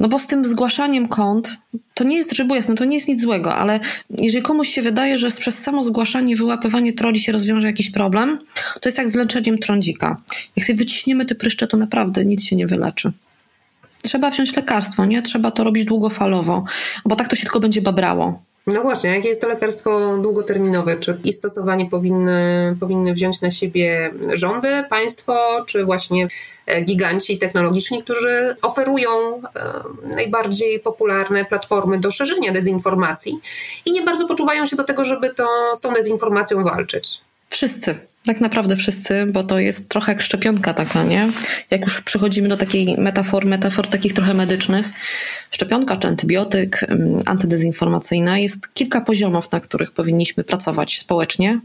No bo z tym zgłaszaniem kont, to nie jest, żeby jasne, to nie jest nic złego, ale jeżeli komuś się wydaje, że przez samo zgłaszanie, wyłapywanie troli się rozwiąże jakiś problem, to jest jak z leczeniem trądzika. Jak sobie wyciśniemy te pryszcze, to naprawdę nic się nie wyleczy. Trzeba wziąć lekarstwo, nie? Trzeba to robić długofalowo, bo tak to się tylko będzie babrało. No właśnie, jakie jest to lekarstwo długoterminowe? Czy i stosowanie powinny, powinny wziąć na siebie rządy, państwo, czy właśnie e, giganci technologiczni, którzy oferują e, najbardziej popularne platformy do szerzenia dezinformacji i nie bardzo poczuwają się do tego, żeby to, z tą dezinformacją walczyć? Wszyscy. Tak naprawdę wszyscy, bo to jest trochę jak szczepionka taka, nie? Jak już przychodzimy do takiej metafor, metafor takich trochę medycznych, szczepionka czy antybiotyk, antydezinformacyjna, jest kilka poziomów, na których powinniśmy pracować społecznie.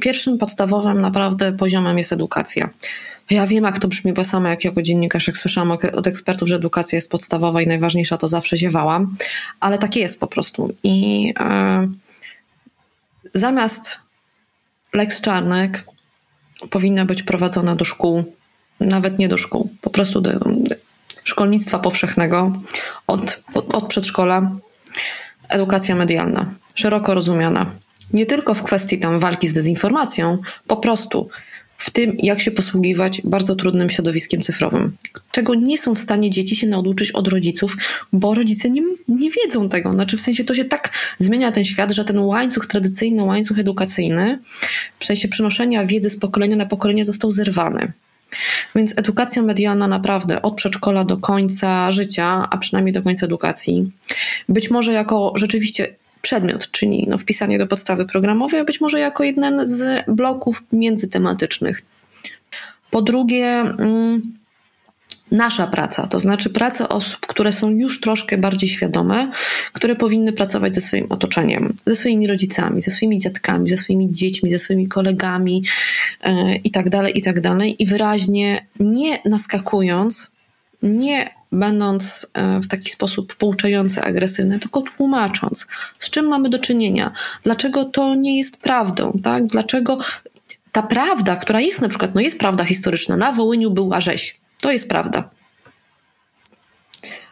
Pierwszym podstawowym naprawdę poziomem jest edukacja. Ja wiem, jak to brzmi, bo sama jak jako dziennikarz, jak słyszałam od ekspertów, że edukacja jest podstawowa i najważniejsza, to zawsze ziewałam, ale takie jest po prostu. I yy, zamiast Lex Czarnek powinna być prowadzona do szkół, nawet nie do szkół, po prostu do szkolnictwa powszechnego, od, od, od przedszkola, edukacja medialna, szeroko rozumiana. Nie tylko w kwestii tam walki z dezinformacją, po prostu w tym, jak się posługiwać bardzo trudnym środowiskiem cyfrowym, czego nie są w stanie dzieci się nauczyć od rodziców, bo rodzice nie, nie wiedzą tego. Znaczy, w sensie to się tak zmienia ten świat, że ten łańcuch, tradycyjny łańcuch edukacyjny, w sensie przenoszenia wiedzy z pokolenia na pokolenie został zerwany. Więc edukacja medialna naprawdę od przedszkola do końca życia, a przynajmniej do końca edukacji, być może jako rzeczywiście przedmiot, czyli no, wpisanie do podstawy programowej, a być może jako jeden z bloków międzytematycznych. Po drugie, mm, nasza praca, to znaczy praca osób, które są już troszkę bardziej świadome, które powinny pracować ze swoim otoczeniem, ze swoimi rodzicami, ze swoimi dziadkami, ze swoimi dziećmi, ze swoimi kolegami yy, i tak dalej, i tak dalej. I wyraźnie nie naskakując, nie będąc e, w taki sposób pouczający, agresywny, tylko tłumacząc, z czym mamy do czynienia, dlaczego to nie jest prawdą, tak? Dlaczego ta prawda, która jest na przykład, no jest prawda historyczna, na Wołyniu była rzeź, to jest prawda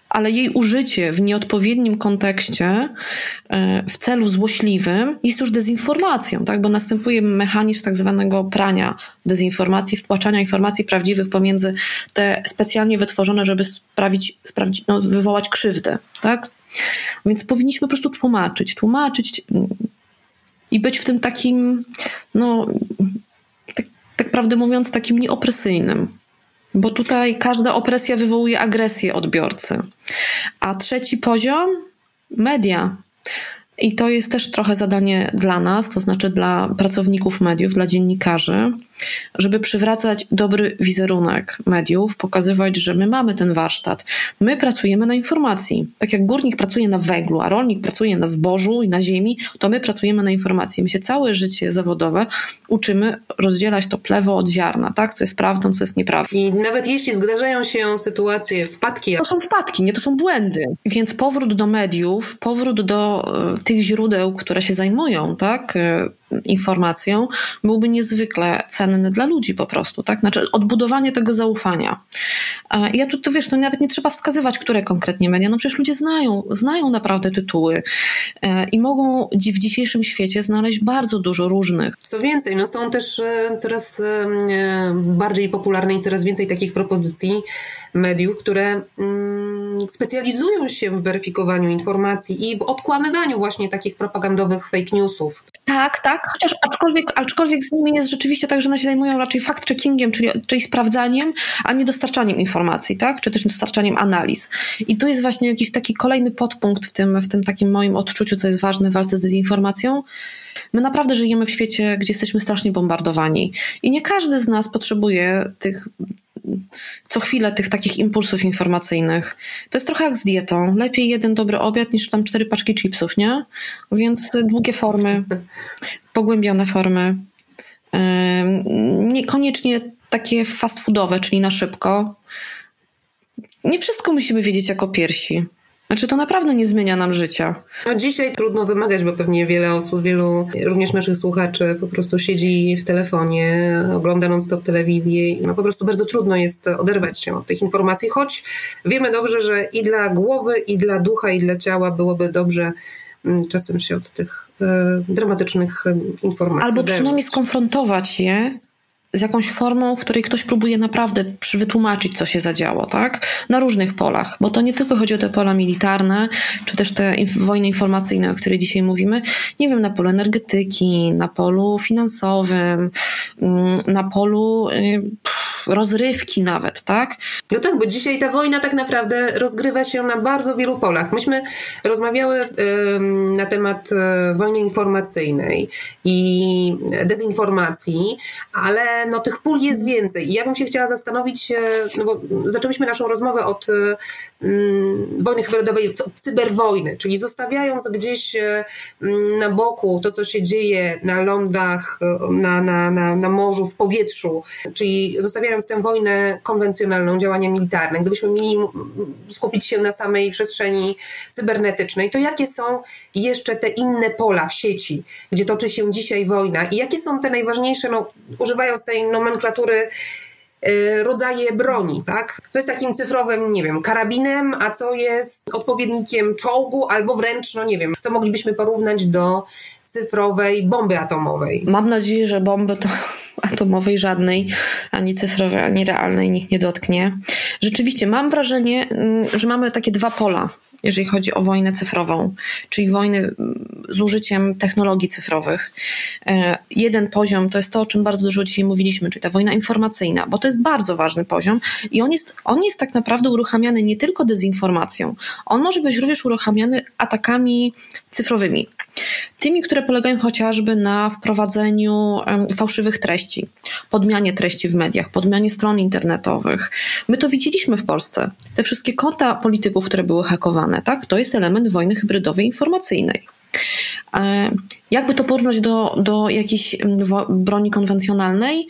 ale jej użycie w nieodpowiednim kontekście e, w celu złośliwym jest już dezinformacją, tak? bo następuje mechanizm tak zwanego prania dezinformacji, wtłaczania informacji prawdziwych pomiędzy te specjalnie wytworzone, żeby sprawić, sprawić no, wywołać krzywdę. Tak? Więc powinniśmy po prostu tłumaczyć, tłumaczyć mm, i być w tym takim, no, tak, tak prawdę mówiąc, takim nieopresyjnym. Bo tutaj każda opresja wywołuje agresję odbiorcy. A trzeci poziom media. I to jest też trochę zadanie dla nas, to znaczy dla pracowników mediów, dla dziennikarzy, żeby przywracać dobry wizerunek mediów, pokazywać, że my mamy ten warsztat. My pracujemy na informacji. Tak jak górnik pracuje na węglu, a rolnik pracuje na zbożu i na ziemi, to my pracujemy na informacji. My się całe życie zawodowe uczymy rozdzielać to plewo od ziarna, tak? Co jest prawdą, co jest nieprawdą. I nawet jeśli zdarzają się sytuacje, wpadki. To są wpadki, nie to są błędy. Więc powrót do mediów, powrót do e, tych źródeł, które się zajmują, tak? Informacją, byłby niezwykle cenny dla ludzi po prostu, tak? Znaczy odbudowanie tego zaufania. Ja tu, wiesz, no nawet nie trzeba wskazywać, które konkretnie media, no przecież ludzie znają, znają naprawdę tytuły e, i mogą w dzisiejszym świecie znaleźć bardzo dużo różnych. Co więcej, no są też e, coraz e, bardziej popularne i coraz więcej takich propozycji mediów, które mm, specjalizują się w weryfikowaniu informacji i w odkłamywaniu właśnie takich propagandowych fake newsów. Tak, tak, chociaż aczkolwiek, aczkolwiek z nimi jest rzeczywiście tak, że one się zajmują raczej fact-checkingiem, czyli, czyli sprawdzaniem, a nie dostarczaniem informacji, tak? Czy też dostarczaniem analiz. I tu jest właśnie jakiś taki kolejny podpunkt w tym, w tym takim moim odczuciu, co jest ważne w walce z dezinformacją. My naprawdę żyjemy w świecie, gdzie jesteśmy strasznie bombardowani. I nie każdy z nas potrzebuje tych co chwilę tych takich impulsów informacyjnych. To jest trochę jak z dietą. Lepiej jeden dobry obiad niż tam cztery paczki chipsów, nie? Więc długie formy, pogłębione formy. Niekoniecznie takie fast foodowe, czyli na szybko. Nie wszystko musimy wiedzieć jako piersi. Znaczy, to naprawdę nie zmienia nam życia. No dzisiaj trudno wymagać, bo pewnie wiele osób, wielu również naszych słuchaczy po prostu siedzi w telefonie, ogląda non-stop telewizję i no po prostu bardzo trudno jest oderwać się od tych informacji, choć wiemy dobrze, że i dla głowy, i dla ducha, i dla ciała byłoby dobrze mm, czasem się od tych e, dramatycznych e, informacji. Albo przynajmniej skonfrontować je z jakąś formą, w której ktoś próbuje naprawdę wytłumaczyć, co się zadziało, tak? Na różnych polach, bo to nie tylko chodzi o te pola militarne, czy też te inf- wojny informacyjne, o której dzisiaj mówimy. Nie wiem, na polu energetyki, na polu finansowym, mm, na polu pff, rozrywki nawet, tak? No tak, bo dzisiaj ta wojna tak naprawdę rozgrywa się na bardzo wielu polach. Myśmy rozmawiały na temat e, wojny informacyjnej i dezinformacji, ale no tych pól jest więcej. I ja bym się chciała zastanowić, no bo zaczęliśmy naszą rozmowę od mm, wojny hybrydowej, od cyberwojny, czyli zostawiając gdzieś mm, na boku to, co się dzieje na lądach, na, na, na, na morzu, w powietrzu, czyli zostawiając tę wojnę konwencjonalną, działania militarne, gdybyśmy mieli skupić się na samej przestrzeni cybernetycznej, to jakie są jeszcze te inne pola w sieci, gdzie toczy się dzisiaj wojna i jakie są te najważniejsze, no, używając tej nomenklatury y, rodzaje broni, tak? Co jest takim cyfrowym, nie wiem, karabinem, a co jest odpowiednikiem czołgu, albo wręcz, no nie wiem, co moglibyśmy porównać do cyfrowej bomby atomowej. Mam nadzieję, że bomby to atomowej żadnej, ani cyfrowej, ani realnej nikt nie dotknie. Rzeczywiście mam wrażenie, mm, że mamy takie dwa pola jeżeli chodzi o wojnę cyfrową, czyli wojnę mm, z użyciem technologii cyfrowych. E, jeden poziom to jest to, o czym bardzo dużo dzisiaj mówiliśmy, czyli ta wojna informacyjna, bo to jest bardzo ważny poziom i on jest, on jest tak naprawdę uruchamiany nie tylko dezinformacją, on może być również uruchamiany atakami cyfrowymi. Tymi, które polegają chociażby na wprowadzeniu fałszywych treści, podmianie treści w mediach, podmianie stron internetowych. My to widzieliśmy w Polsce. Te wszystkie konta polityków, które były hakowane, tak? To jest element wojny hybrydowej informacyjnej. E, jakby to porównać do, do jakiejś broni konwencjonalnej?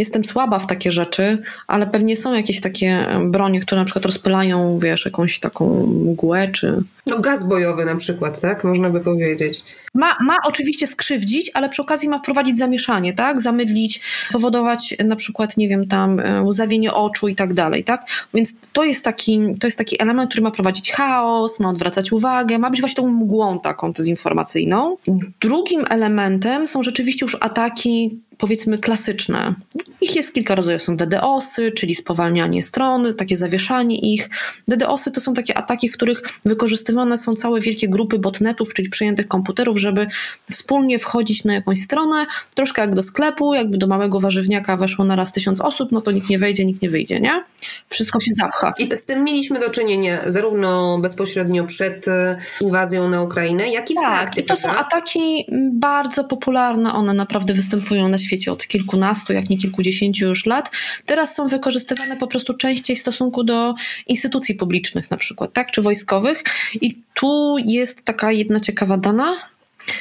Jestem słaba w takie rzeczy, ale pewnie są jakieś takie bronie, które na przykład rozpylają, wiesz, jakąś taką mgłę, czy... No gaz bojowy na przykład, tak? Można by powiedzieć. Ma, ma oczywiście skrzywdzić, ale przy okazji ma wprowadzić zamieszanie, tak? Zamydlić, powodować na przykład, nie wiem, tam łzawienie oczu i tak dalej, tak? Więc to jest, taki, to jest taki element, który ma prowadzić chaos, ma odwracać uwagę, ma być właśnie tą mgłą taką dezinformacyjną. Drugim elementem są rzeczywiście już ataki powiedzmy klasyczne. Ich jest kilka rodzajów. Są DDoSy, czyli spowalnianie stron, takie zawieszanie ich. DDoSy to są takie ataki, w których wykorzystywane są całe wielkie grupy botnetów, czyli przejętych komputerów, żeby wspólnie wchodzić na jakąś stronę, troszkę jak do sklepu, jakby do małego warzywniaka weszło na raz tysiąc osób, no to nikt nie wejdzie, nikt nie wyjdzie, nie? Wszystko się zapcha. I z tym mieliśmy do czynienia zarówno bezpośrednio przed e, inwazją na Ukrainę, jak i w tak, trakcie. i to są ataki bardzo popularne, one naprawdę występują na świecie od kilkunastu, jak nie kilkudziesięciu już lat. Teraz są wykorzystywane po prostu częściej w stosunku do instytucji publicznych na przykład, tak, czy wojskowych. I tu jest taka jedna ciekawa dana,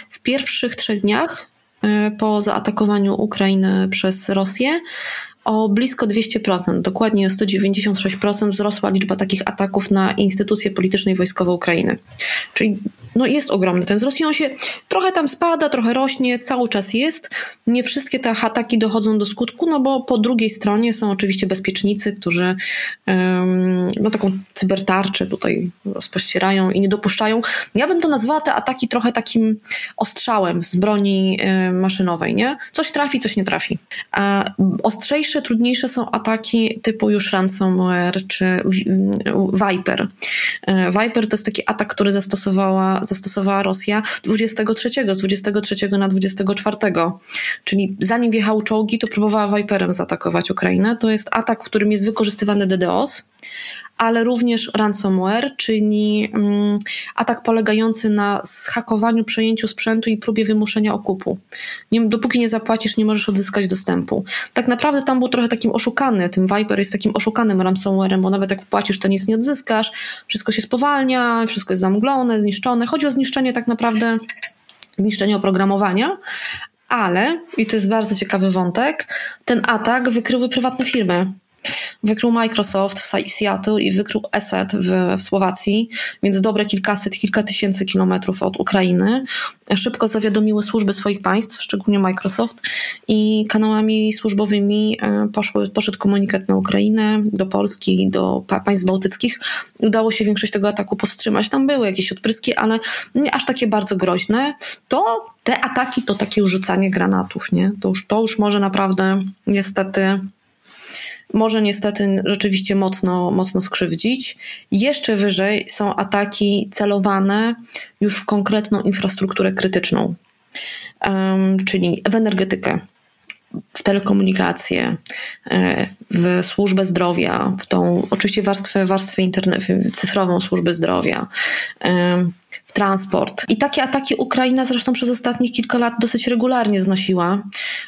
w pierwszych trzech dniach e, po zaatakowaniu Ukrainy przez Rosję o blisko 200%, dokładnie o 196% wzrosła liczba takich ataków na instytucje polityczne i wojskowe Ukrainy. Czyli no jest ogromny ten wzrost i on się trochę tam spada, trochę rośnie, cały czas jest. Nie wszystkie te ataki dochodzą do skutku, no bo po drugiej stronie są oczywiście bezpiecznicy, którzy no taką cybertarczę tutaj rozpościerają i nie dopuszczają. Ja bym to nazwała te ataki trochę takim ostrzałem z broni maszynowej, nie? Coś trafi, coś nie trafi. A ostrzejsze, trudniejsze są ataki typu już ransomware czy Viper. E, Viper to jest taki atak, który zastosowała zastosowała Rosja 23, z 23 na 24. Czyli zanim wjechały czołgi, to próbowała Viperem zaatakować Ukrainę. To jest atak, w którym jest wykorzystywany DDoS, ale również ransomware, czyli mm, atak polegający na zhakowaniu, przejęciu sprzętu i próbie wymuszenia okupu. Nie, dopóki nie zapłacisz, nie możesz odzyskać dostępu. Tak naprawdę tam był trochę takim oszukany, tym Viper jest takim oszukanym ransomwarem, bo nawet jak wpłacisz, to nic nie odzyskasz, wszystko się spowalnia, wszystko jest zamglone, zniszczone. Chodzi o zniszczenie tak naprawdę, zniszczenie oprogramowania, ale, i to jest bardzo ciekawy wątek, ten atak wykryły prywatne firmy. Wykrył Microsoft w Seattle i wykrył ESET w, w Słowacji, więc dobre kilkaset, kilka tysięcy kilometrów od Ukrainy. Szybko zawiadomiły służby swoich państw, szczególnie Microsoft, i kanałami służbowymi e, poszły, poszedł komunikat na Ukrainę, do Polski, do państw bałtyckich. Udało się większość tego ataku powstrzymać. Tam były jakieś odpryski, ale nie aż takie bardzo groźne. To te ataki to takie rzucanie granatów, nie? To już, to już może naprawdę niestety może niestety rzeczywiście mocno, mocno skrzywdzić. Jeszcze wyżej są ataki celowane już w konkretną infrastrukturę krytyczną, czyli w energetykę, w telekomunikację, e, w służbę zdrowia, w tą oczywiście warstwę, warstwę cyfrową służby zdrowia, w transport. I takie ataki Ukraina zresztą przez ostatnich kilka lat dosyć regularnie znosiła.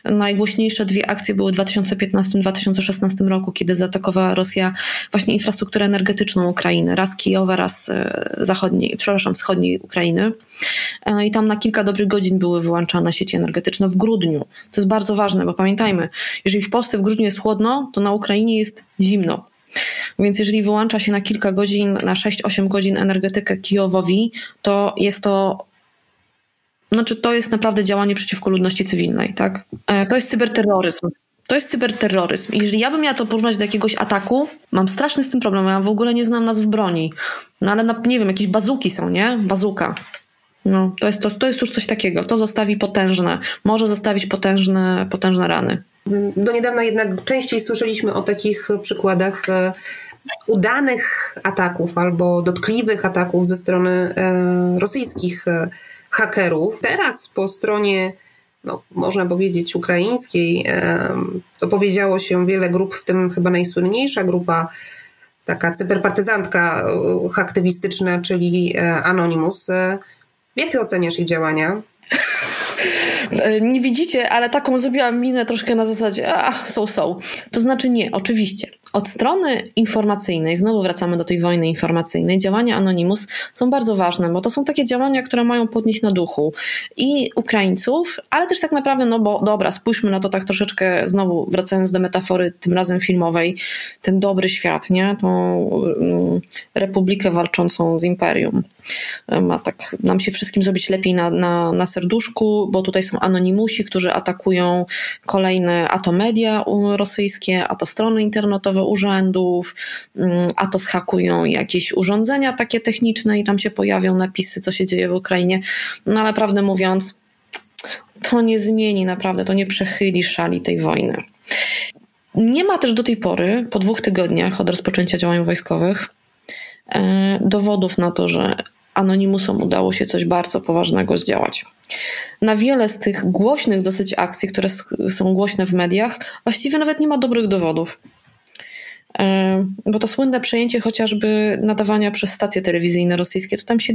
Najgłośniejsze dwie akcje były w 2015-2016 roku, kiedy zaatakowała Rosja właśnie infrastrukturę energetyczną Ukrainy, raz Kijowa, raz e, zachodniej, przepraszam, wschodniej Ukrainy. E, I tam na kilka dobrych godzin były wyłączane sieci energetyczne w grudniu. To jest bardzo ważne, bo pamiętajmy, jeżeli w Polsce w grudniu jest chłodno, to na Ukrainie jest zimno. Więc jeżeli wyłącza się na kilka godzin, na 6-8 godzin energetykę Kijowowi, to jest to znaczy to jest naprawdę działanie przeciwko ludności cywilnej, tak? E, to jest cyberterroryzm. To jest cyberterroryzm. I jeżeli ja bym miała to porównać do jakiegoś ataku, mam straszny z tym problem. Ja w ogóle nie znam nazw broni. No ale na, nie wiem, jakieś bazuki są, nie? Bazuka. No, to jest, to, to jest już coś takiego. To zostawi potężne, może zostawić potężne, potężne rany. Do niedawna jednak częściej słyszeliśmy o takich przykładach e, udanych ataków albo dotkliwych ataków ze strony e, rosyjskich e, hakerów. Teraz po stronie, no, można powiedzieć, ukraińskiej opowiedziało się wiele grup, w tym chyba najsłynniejsza grupa, taka cyberpartyzantka aktywistyczna, czyli Anonymous Jak ty oceniasz ich działania? E, nie widzicie, ale taką zrobiłam minę troszkę na zasadzie, a, są, są. To znaczy nie, oczywiście. Od strony informacyjnej, znowu wracamy do tej wojny informacyjnej, działania Anonymous są bardzo ważne, bo to są takie działania, które mają podnieść na duchu i Ukraińców, ale też tak naprawdę, no bo dobra, spójrzmy na to tak troszeczkę, znowu wracając do metafory, tym razem filmowej, ten dobry świat, nie? Tą um, republikę walczącą z imperium. Ma tak nam się wszystkim zrobić lepiej na, na, na serduszku, bo tutaj są anonimusi, którzy atakują kolejne a to media rosyjskie, a to strony internetowe urzędów, mm, a to schakują jakieś urządzenia takie techniczne i tam się pojawią napisy, co się dzieje w Ukrainie. No ale prawdę mówiąc, to nie zmieni naprawdę, to nie przechyli szali tej wojny. Nie ma też do tej pory, po dwóch tygodniach od rozpoczęcia działań wojskowych, e, dowodów na to, że Anonimusom udało się coś bardzo poważnego zdziałać. Na wiele z tych głośnych dosyć akcji, które są głośne w mediach, właściwie nawet nie ma dobrych dowodów. E, bo to słynne przejęcie chociażby nadawania przez stacje telewizyjne rosyjskie, to tam się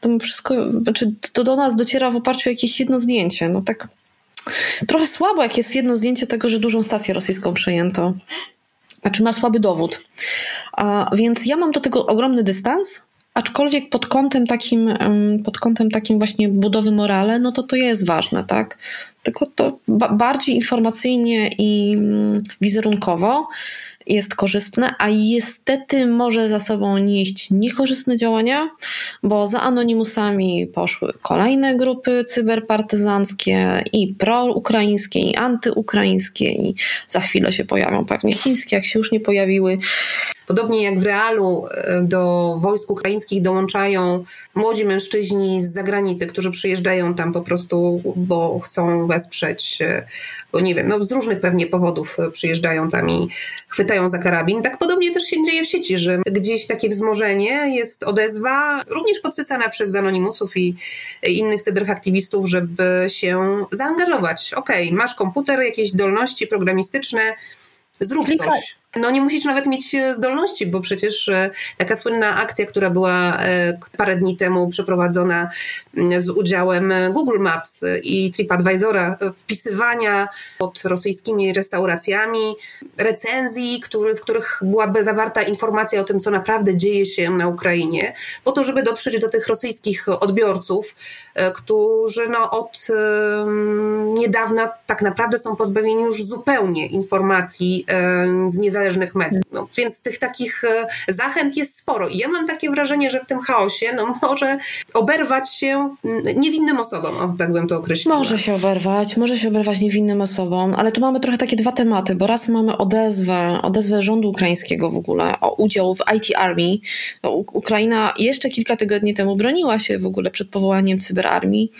tam wszystko, znaczy to do nas dociera w oparciu o jakieś jedno zdjęcie. No tak trochę słabo, jak jest jedno zdjęcie tego, że dużą stację rosyjską przejęto. Znaczy ma słaby dowód. A, więc ja mam do tego ogromny dystans, aczkolwiek pod kątem takim, pod kątem takim właśnie budowy morale, no to to jest ważne, tak? Tylko to bardziej informacyjnie i mm, wizerunkowo jest korzystne, a niestety może za sobą nieść niekorzystne działania, bo za anonimusami poszły kolejne grupy cyberpartyzanckie i proukraińskie, i antyukraińskie, i za chwilę się pojawią pewnie chińskie, jak się już nie pojawiły. Podobnie jak w realu e, do wojsk ukraińskich dołączają młodzi mężczyźni z zagranicy, którzy przyjeżdżają tam po prostu, bo chcą wesprzeć, e, bo nie wiem, no z różnych pewnie powodów e, przyjeżdżają tam i chwytają za karabin. Tak podobnie też się dzieje w sieci, że gdzieś takie wzmożenie, jest odezwa, również podsycana przez anonimusów i innych cyberhaktywistów, żeby się zaangażować. Okej, okay, masz komputer, jakieś zdolności programistyczne, zrób coś. No nie musisz nawet mieć e, zdolności, bo przecież e, taka słynna akcja, która była e, parę dni temu przeprowadzona z udziałem Google Maps i TripAdvisora, wpisywania pod rosyjskimi restauracjami recenzji, który, w których byłaby zawarta informacja o tym, co naprawdę dzieje się na Ukrainie, po to, żeby dotrzeć do tych rosyjskich odbiorców, którzy no od niedawna tak naprawdę są pozbawieni już zupełnie informacji z niezależności niezależnych mediów. No, więc tych takich e, zachęt jest sporo. I ja mam takie wrażenie, że w tym chaosie no, może oberwać się niewinnym osobom, o, tak bym to określiła. Może się oberwać, może się oberwać niewinnym osobom, ale tu mamy trochę takie dwa tematy, bo raz mamy odezwę, odezwę rządu ukraińskiego w ogóle o udział w IT Army. Ukraina jeszcze kilka tygodni temu broniła się w ogóle przed powołaniem cyberarmii.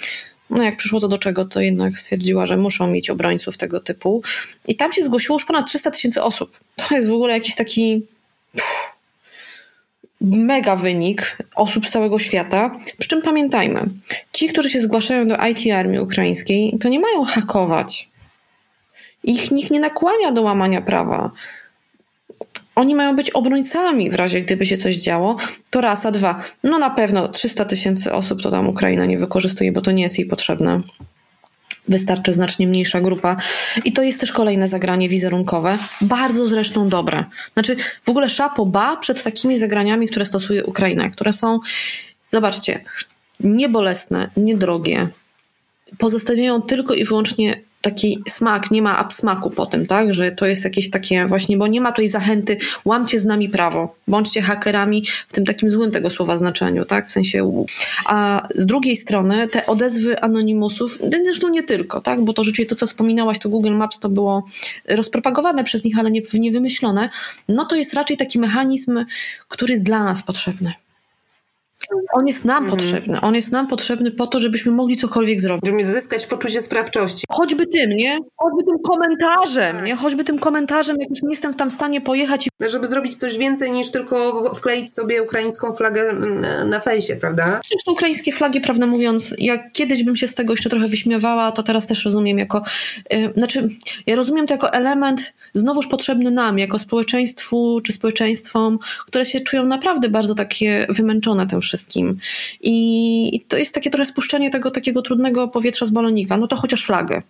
No jak przyszło to do czego, to jednak stwierdziła, że muszą mieć obrońców tego typu. I tam się zgłosiło już ponad 300 tysięcy osób. To jest w ogóle jakiś taki mega wynik osób z całego świata. Przy czym pamiętajmy, ci, którzy się zgłaszają do IT Armii Ukraińskiej, to nie mają hakować. Ich nikt nie nakłania do łamania prawa. Oni mają być obrońcami w razie, gdyby się coś działo. To raz, a dwa. No na pewno 300 tysięcy osób to tam Ukraina nie wykorzystuje, bo to nie jest jej potrzebne. Wystarczy znacznie mniejsza grupa. I to jest też kolejne zagranie wizerunkowe, bardzo zresztą dobre. Znaczy, w ogóle szapoba przed takimi zagraniami, które stosuje Ukraina, które są, zobaczcie, niebolesne, niedrogie, pozostawiają tylko i wyłącznie taki smak, nie ma absmaku po tym, tak? Że to jest jakieś takie właśnie, bo nie ma tej zachęty, łamcie z nami prawo, bądźcie hakerami w tym takim złym tego słowa znaczeniu, tak? W sensie, a z drugiej strony te odezwy anonimusów, zresztą nie tylko, tak? Bo to rzeczywiście to, co wspominałaś, to Google Maps to było rozpropagowane przez nich, ale nie, nie wymyślone, no to jest raczej taki mechanizm, który jest dla nas potrzebny. On jest nam mhm. potrzebny. On jest nam potrzebny po to, żebyśmy mogli cokolwiek zrobić. Żeby zyskać poczucie sprawczości. Choćby tym, nie? Choćby tym komentarzem, tak. nie? Choćby tym komentarzem, jak już nie jestem tam w stanie pojechać. I... Żeby zrobić coś więcej niż tylko wkleić sobie ukraińską flagę na fejsie, prawda? Zresztą ukraińskie flagi, prawdę mówiąc, jak kiedyś bym się z tego jeszcze trochę wyśmiewała, to teraz też rozumiem jako, yy, znaczy ja rozumiem to jako element znowuż potrzebny nam, jako społeczeństwu czy społeczeństwom, które się czują naprawdę bardzo takie wymęczone tym wszystkim wszystkim. I, to jest takie trochę spuszczenie tego takiego trudnego powietrza z balonika. No to chociaż flagę.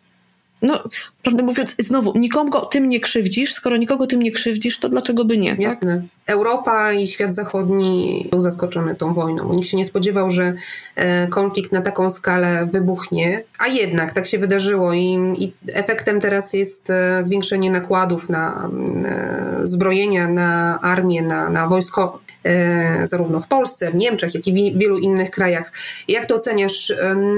No, prawdę mówiąc, znowu, nikogo tym nie krzywdzisz, skoro nikogo tym nie krzywdzisz, to dlaczego by nie? Tak? Jasne. Europa i świat zachodni był zaskoczony tą wojną. Nikt się nie spodziewał, że e, konflikt na taką skalę wybuchnie, a jednak tak się wydarzyło i, i efektem teraz jest e, zwiększenie nakładów na e, zbrojenia, na armię, na, na wojsko, zarówno w Polsce, w Niemczech, jak i w wielu innych krajach. Jak to oceniasz,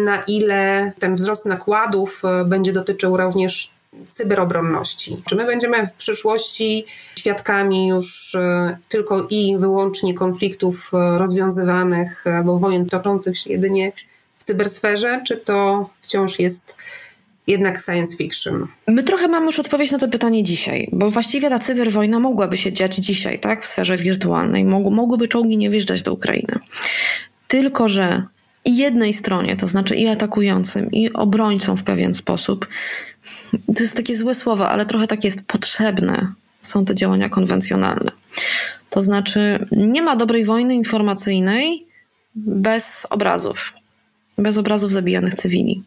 na ile ten wzrost nakładów będzie dotyczył również cyberobronności. Czy my będziemy w przyszłości świadkami już e, tylko i wyłącznie konfliktów e, rozwiązywanych albo wojen toczących się jedynie w cybersferze, czy to wciąż jest jednak science fiction? My trochę mamy już odpowiedź na to pytanie dzisiaj, bo właściwie ta cyberwojna mogłaby się dziać dzisiaj, tak, w sferze wirtualnej. mogłyby czołgi nie wjeżdżać do Ukrainy. Tylko, że jednej stronie, to znaczy i atakującym, i obrońcom w pewien sposób, to jest takie złe słowo, ale trochę tak jest potrzebne. Są te działania konwencjonalne. To znaczy, nie ma dobrej wojny informacyjnej bez obrazów, bez obrazów zabijanych cywili,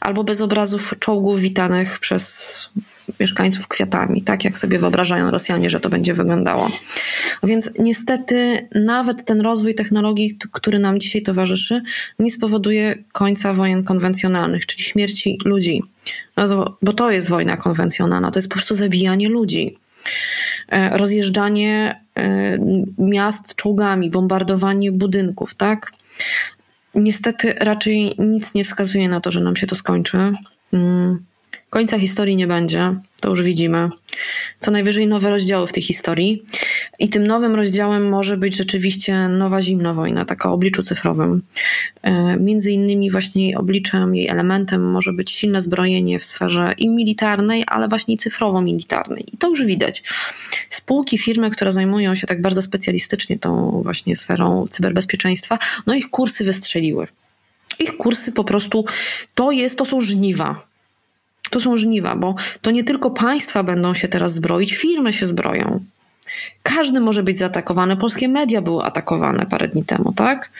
albo bez obrazów czołgów witanych przez mieszkańców kwiatami, tak jak sobie wyobrażają Rosjanie, że to będzie wyglądało. Więc niestety nawet ten rozwój technologii, który nam dzisiaj towarzyszy, nie spowoduje końca wojen konwencjonalnych, czyli śmierci ludzi. No, bo to jest wojna konwencjonalna, to jest po prostu zabijanie ludzi. E, rozjeżdżanie e, miast czołgami, bombardowanie budynków, tak? Niestety raczej nic nie wskazuje na to, że nam się to skończy. Końca historii nie będzie, to już widzimy. Co najwyżej nowe rozdziały w tej historii. I tym nowym rozdziałem może być rzeczywiście nowa zimna wojna, taka o obliczu cyfrowym. E, między innymi właśnie jej obliczem, jej elementem może być silne zbrojenie w sferze i militarnej, ale właśnie i cyfrowo-militarnej. I to już widać. Spółki, firmy, które zajmują się tak bardzo specjalistycznie tą właśnie sferą cyberbezpieczeństwa, no ich kursy wystrzeliły. Ich kursy po prostu to jest, to są żniwa to są żniwa, bo to nie tylko państwa będą się teraz zbroić, firmy się zbroją. Każdy może być zaatakowany. Polskie media były atakowane parę dni temu, tak?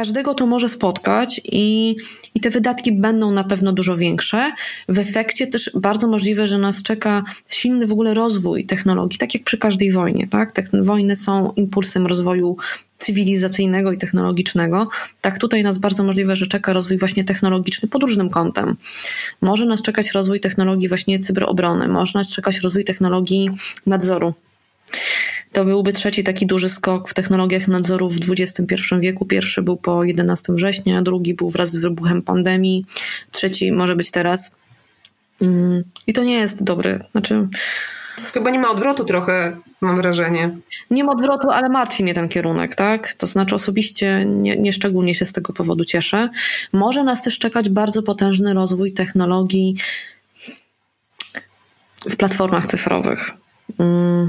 Każdego to może spotkać i, i te wydatki będą na pewno dużo większe. W efekcie też bardzo możliwe, że nas czeka silny w ogóle rozwój technologii, tak jak przy każdej wojnie. Tak? Te wojny są impulsem rozwoju cywilizacyjnego i technologicznego, tak tutaj nas bardzo możliwe, że czeka rozwój właśnie technologiczny pod różnym kątem. Może nas czekać rozwój technologii właśnie cyberobrony, może nas czekać rozwój technologii nadzoru. To byłby trzeci taki duży skok w technologiach nadzoru w XXI wieku. Pierwszy był po 11 września, drugi był wraz z wybuchem pandemii, trzeci może być teraz. Mm, I to nie jest dobry. Znaczy, Chyba nie ma odwrotu trochę, mam wrażenie. Nie ma odwrotu, ale martwi mnie ten kierunek, tak? To znaczy osobiście nie, nie szczególnie się z tego powodu cieszę. Może nas też czekać bardzo potężny rozwój technologii w platformach cyfrowych. Mm,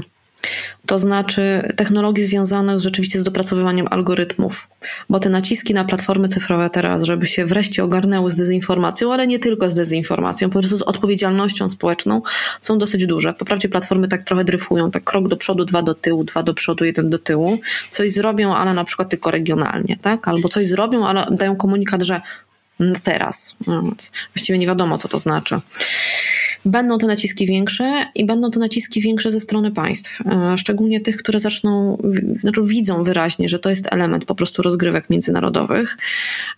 to znaczy technologii związanych rzeczywiście z dopracowywaniem algorytmów, bo te naciski na platformy cyfrowe teraz, żeby się wreszcie ogarnęły z dezinformacją, ale nie tylko z dezinformacją, po prostu z odpowiedzialnością społeczną, są dosyć duże. Poprawdzie platformy tak trochę dryfują, tak krok do przodu, dwa do tyłu, dwa do przodu, jeden do tyłu. Coś zrobią, ale na przykład tylko regionalnie, tak? Albo coś zrobią, ale dają komunikat, że teraz. No, właściwie nie wiadomo, co to znaczy. Będą te naciski większe i będą to naciski większe ze strony państw, e, szczególnie tych, które zaczną, znaczy widzą wyraźnie, że to jest element po prostu rozgrywek międzynarodowych.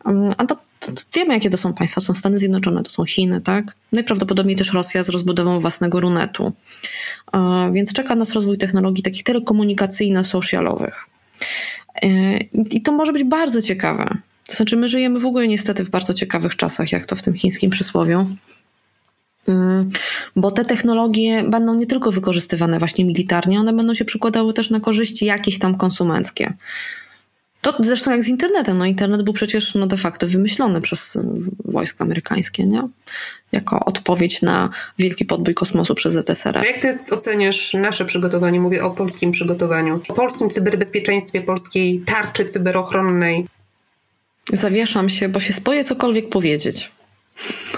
Mm, a to, to wiemy, jakie to są państwa. Są Stany Zjednoczone, to są Chiny, tak? Najprawdopodobniej też Rosja z rozbudową własnego runetu. E, więc czeka nas rozwój technologii takich telekomunikacyjno-socialowych. E, I to może być bardzo ciekawe. To znaczy, my żyjemy w ogóle niestety w bardzo ciekawych czasach, jak to w tym chińskim przysłowiu. Mm, bo te technologie będą nie tylko wykorzystywane właśnie militarnie, one będą się przykładały też na korzyści jakieś tam konsumenckie. To zresztą jak z internetem. No internet był przecież no de facto wymyślony przez wojska amerykańskie, nie? Jako odpowiedź na wielki podbój kosmosu przez ZSRR. Jak ty oceniasz nasze przygotowanie? Mówię o polskim przygotowaniu. O polskim cyberbezpieczeństwie, polskiej tarczy cyberochronnej. Zawieszam się, bo się spoję cokolwiek powiedzieć.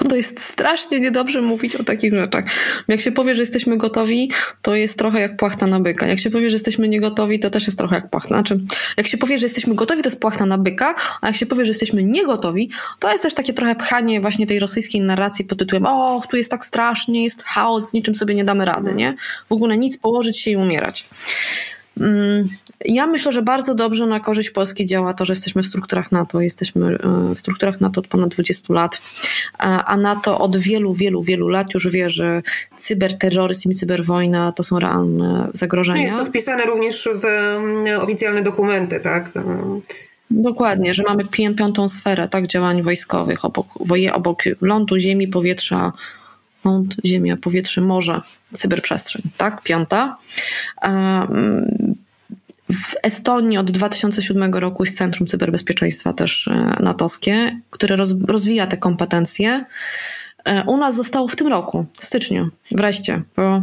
Bo to jest strasznie niedobrze mówić o takich rzeczach. Jak się powie, że jesteśmy gotowi, to jest trochę jak płachta na byka. Jak się powie, że jesteśmy niegotowi, to też jest trochę jak płachta. Znaczy, jak się powie, że jesteśmy gotowi, to jest płachta na byka, a jak się powie, że jesteśmy niegotowi, to jest też takie trochę pchanie właśnie tej rosyjskiej narracji pod tytułem o, tu jest tak strasznie, jest chaos, z niczym sobie nie damy rady, nie? W ogóle nic, położyć się i umierać. Mm, ja myślę, że bardzo dobrze na korzyść Polski działa to, że jesteśmy w strukturach NATO. Jesteśmy e, w strukturach NATO od ponad 20 lat, a NATO od wielu, wielu, wielu lat już wie, że cyberterroryzm i cyberwojna to są realne zagrożenia. Jest to wpisane również w mm, oficjalne dokumenty, tak? Dokładnie, że mamy piątą sferę tak, działań wojskowych obok, obok lądu, ziemi, powietrza, ląd, ziemia, powietrze, morze, cyberprzestrzeń, tak? Piąta. W Estonii od 2007 roku jest Centrum Cyberbezpieczeństwa też e, natowskie, które rozwija te kompetencje. E, u nas zostało w tym roku, w styczniu, wreszcie, po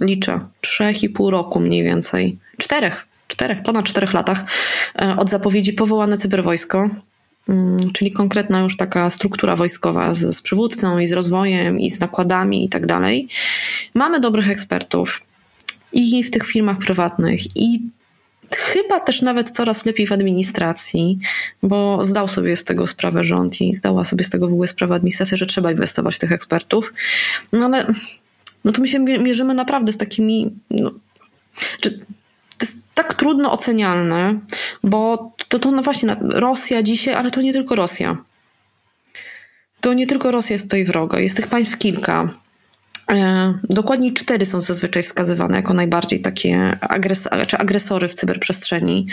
liczę, trzech i pół roku mniej więcej, czterech, czterech, ponad czterech latach e, od zapowiedzi powołane cyberwojsko, mm, czyli konkretna już taka struktura wojskowa z, z przywódcą i z rozwojem i z nakładami i tak dalej. Mamy dobrych ekspertów, i w tych firmach prywatnych, i chyba też nawet coraz lepiej w administracji, bo zdał sobie z tego sprawę rząd i zdała sobie z tego w ogóle sprawę administracja, że trzeba inwestować w tych ekspertów. No ale no to my się mierzymy naprawdę z takimi. No, to jest tak trudno ocenialne, bo to, to no właśnie Rosja dzisiaj, ale to nie tylko Rosja. To nie tylko Rosja jest tutaj wroga, jest tych państw kilka. E, dokładnie cztery są zazwyczaj wskazywane jako najbardziej takie agres czy agresory w cyberprzestrzeni.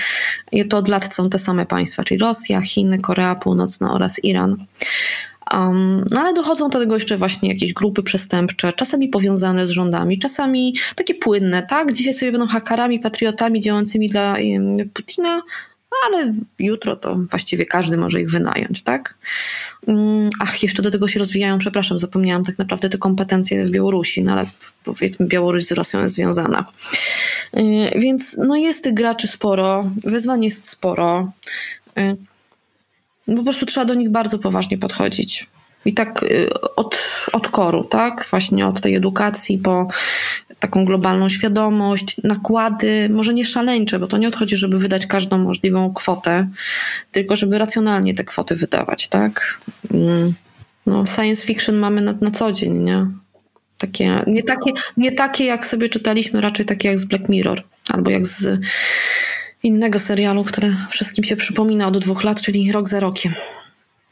I to od lat są te same państwa, czyli Rosja, Chiny, Korea Północna oraz Iran. Um, no ale dochodzą do tego jeszcze właśnie jakieś grupy przestępcze, czasami powiązane z rządami, czasami takie płynne, tak? Dzisiaj sobie będą hakarami, patriotami działającymi dla Putina, ale jutro to właściwie każdy może ich wynająć, tak? Mm, ach, jeszcze do tego się rozwijają, przepraszam, zapomniałam tak naprawdę te kompetencje w Białorusi, no ale powiedzmy Białoruś z Rosją jest związana. Y, więc no jest tych graczy sporo, wyzwań jest sporo. Y, po prostu trzeba do nich bardzo poważnie podchodzić. I tak y, od, od koru, tak? Właśnie od tej edukacji po taką globalną świadomość, nakłady, może nie szaleńcze, bo to nie odchodzi, żeby wydać każdą możliwą kwotę, tylko żeby racjonalnie te kwoty wydawać, tak? Mm. No, science fiction mamy na, na co dzień, nie? Takie, nie, takie, nie takie, jak sobie czytaliśmy, raczej takie jak z Black Mirror, albo jak z innego serialu, który wszystkim się przypomina od dwóch lat, czyli Rok za rokiem.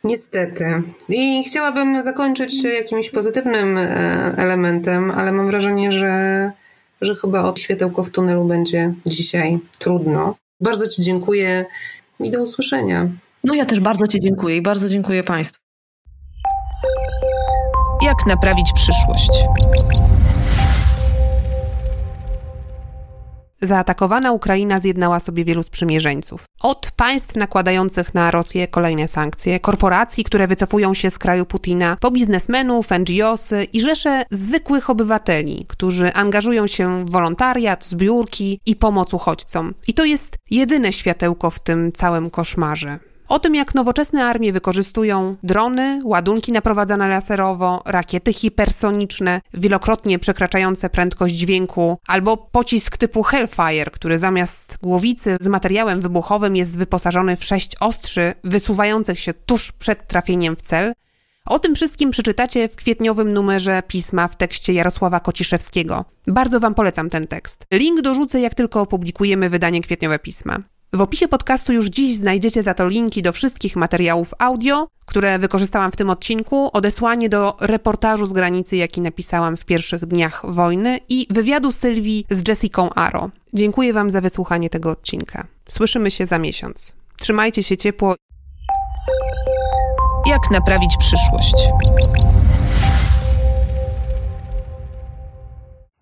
Niestety. I chciałabym zakończyć jakimś pozytywnym e, elementem, ale mam wrażenie, że, że chyba od światełko w tunelu będzie dzisiaj trudno. Bardzo Ci dziękuję i do usłyszenia. No ja też bardzo Ci dziękuję i bardzo dziękuję Państwu. Jak naprawić przyszłość? Zaatakowana Ukraina zjednała sobie wielu sprzymierzeńców. Od państw nakładających na Rosję kolejne sankcje, korporacji, które wycofują się z kraju Putina, po biznesmenów, NGOsy i rzesze zwykłych obywateli, którzy angażują się w wolontariat, zbiórki i pomoc uchodźcom. I to jest jedyne światełko w tym całym koszmarze. O tym, jak nowoczesne armie wykorzystują drony, ładunki naprowadzane laserowo, rakiety hipersoniczne, wielokrotnie przekraczające prędkość dźwięku, albo pocisk typu Hellfire, który zamiast głowicy z materiałem wybuchowym jest wyposażony w sześć ostrzy wysuwających się tuż przed trafieniem w cel. O tym wszystkim przeczytacie w kwietniowym numerze pisma w tekście Jarosława Kociszewskiego. Bardzo Wam polecam ten tekst. Link dorzucę, jak tylko opublikujemy wydanie kwietniowe pisma. W opisie podcastu już dziś znajdziecie za to linki do wszystkich materiałów audio, które wykorzystałam w tym odcinku, odesłanie do reportażu z granicy, jaki napisałam w pierwszych dniach wojny i wywiadu Sylwii z Jessiką Aro. Dziękuję Wam za wysłuchanie tego odcinka. Słyszymy się za miesiąc. Trzymajcie się ciepło. Jak naprawić przyszłość?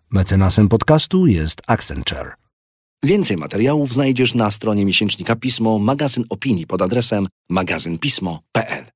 Mecenasem podcastu jest Accenture. Więcej materiałów znajdziesz na stronie miesięcznika Pismo, magazyn opinii pod adresem magazynpismo.pl.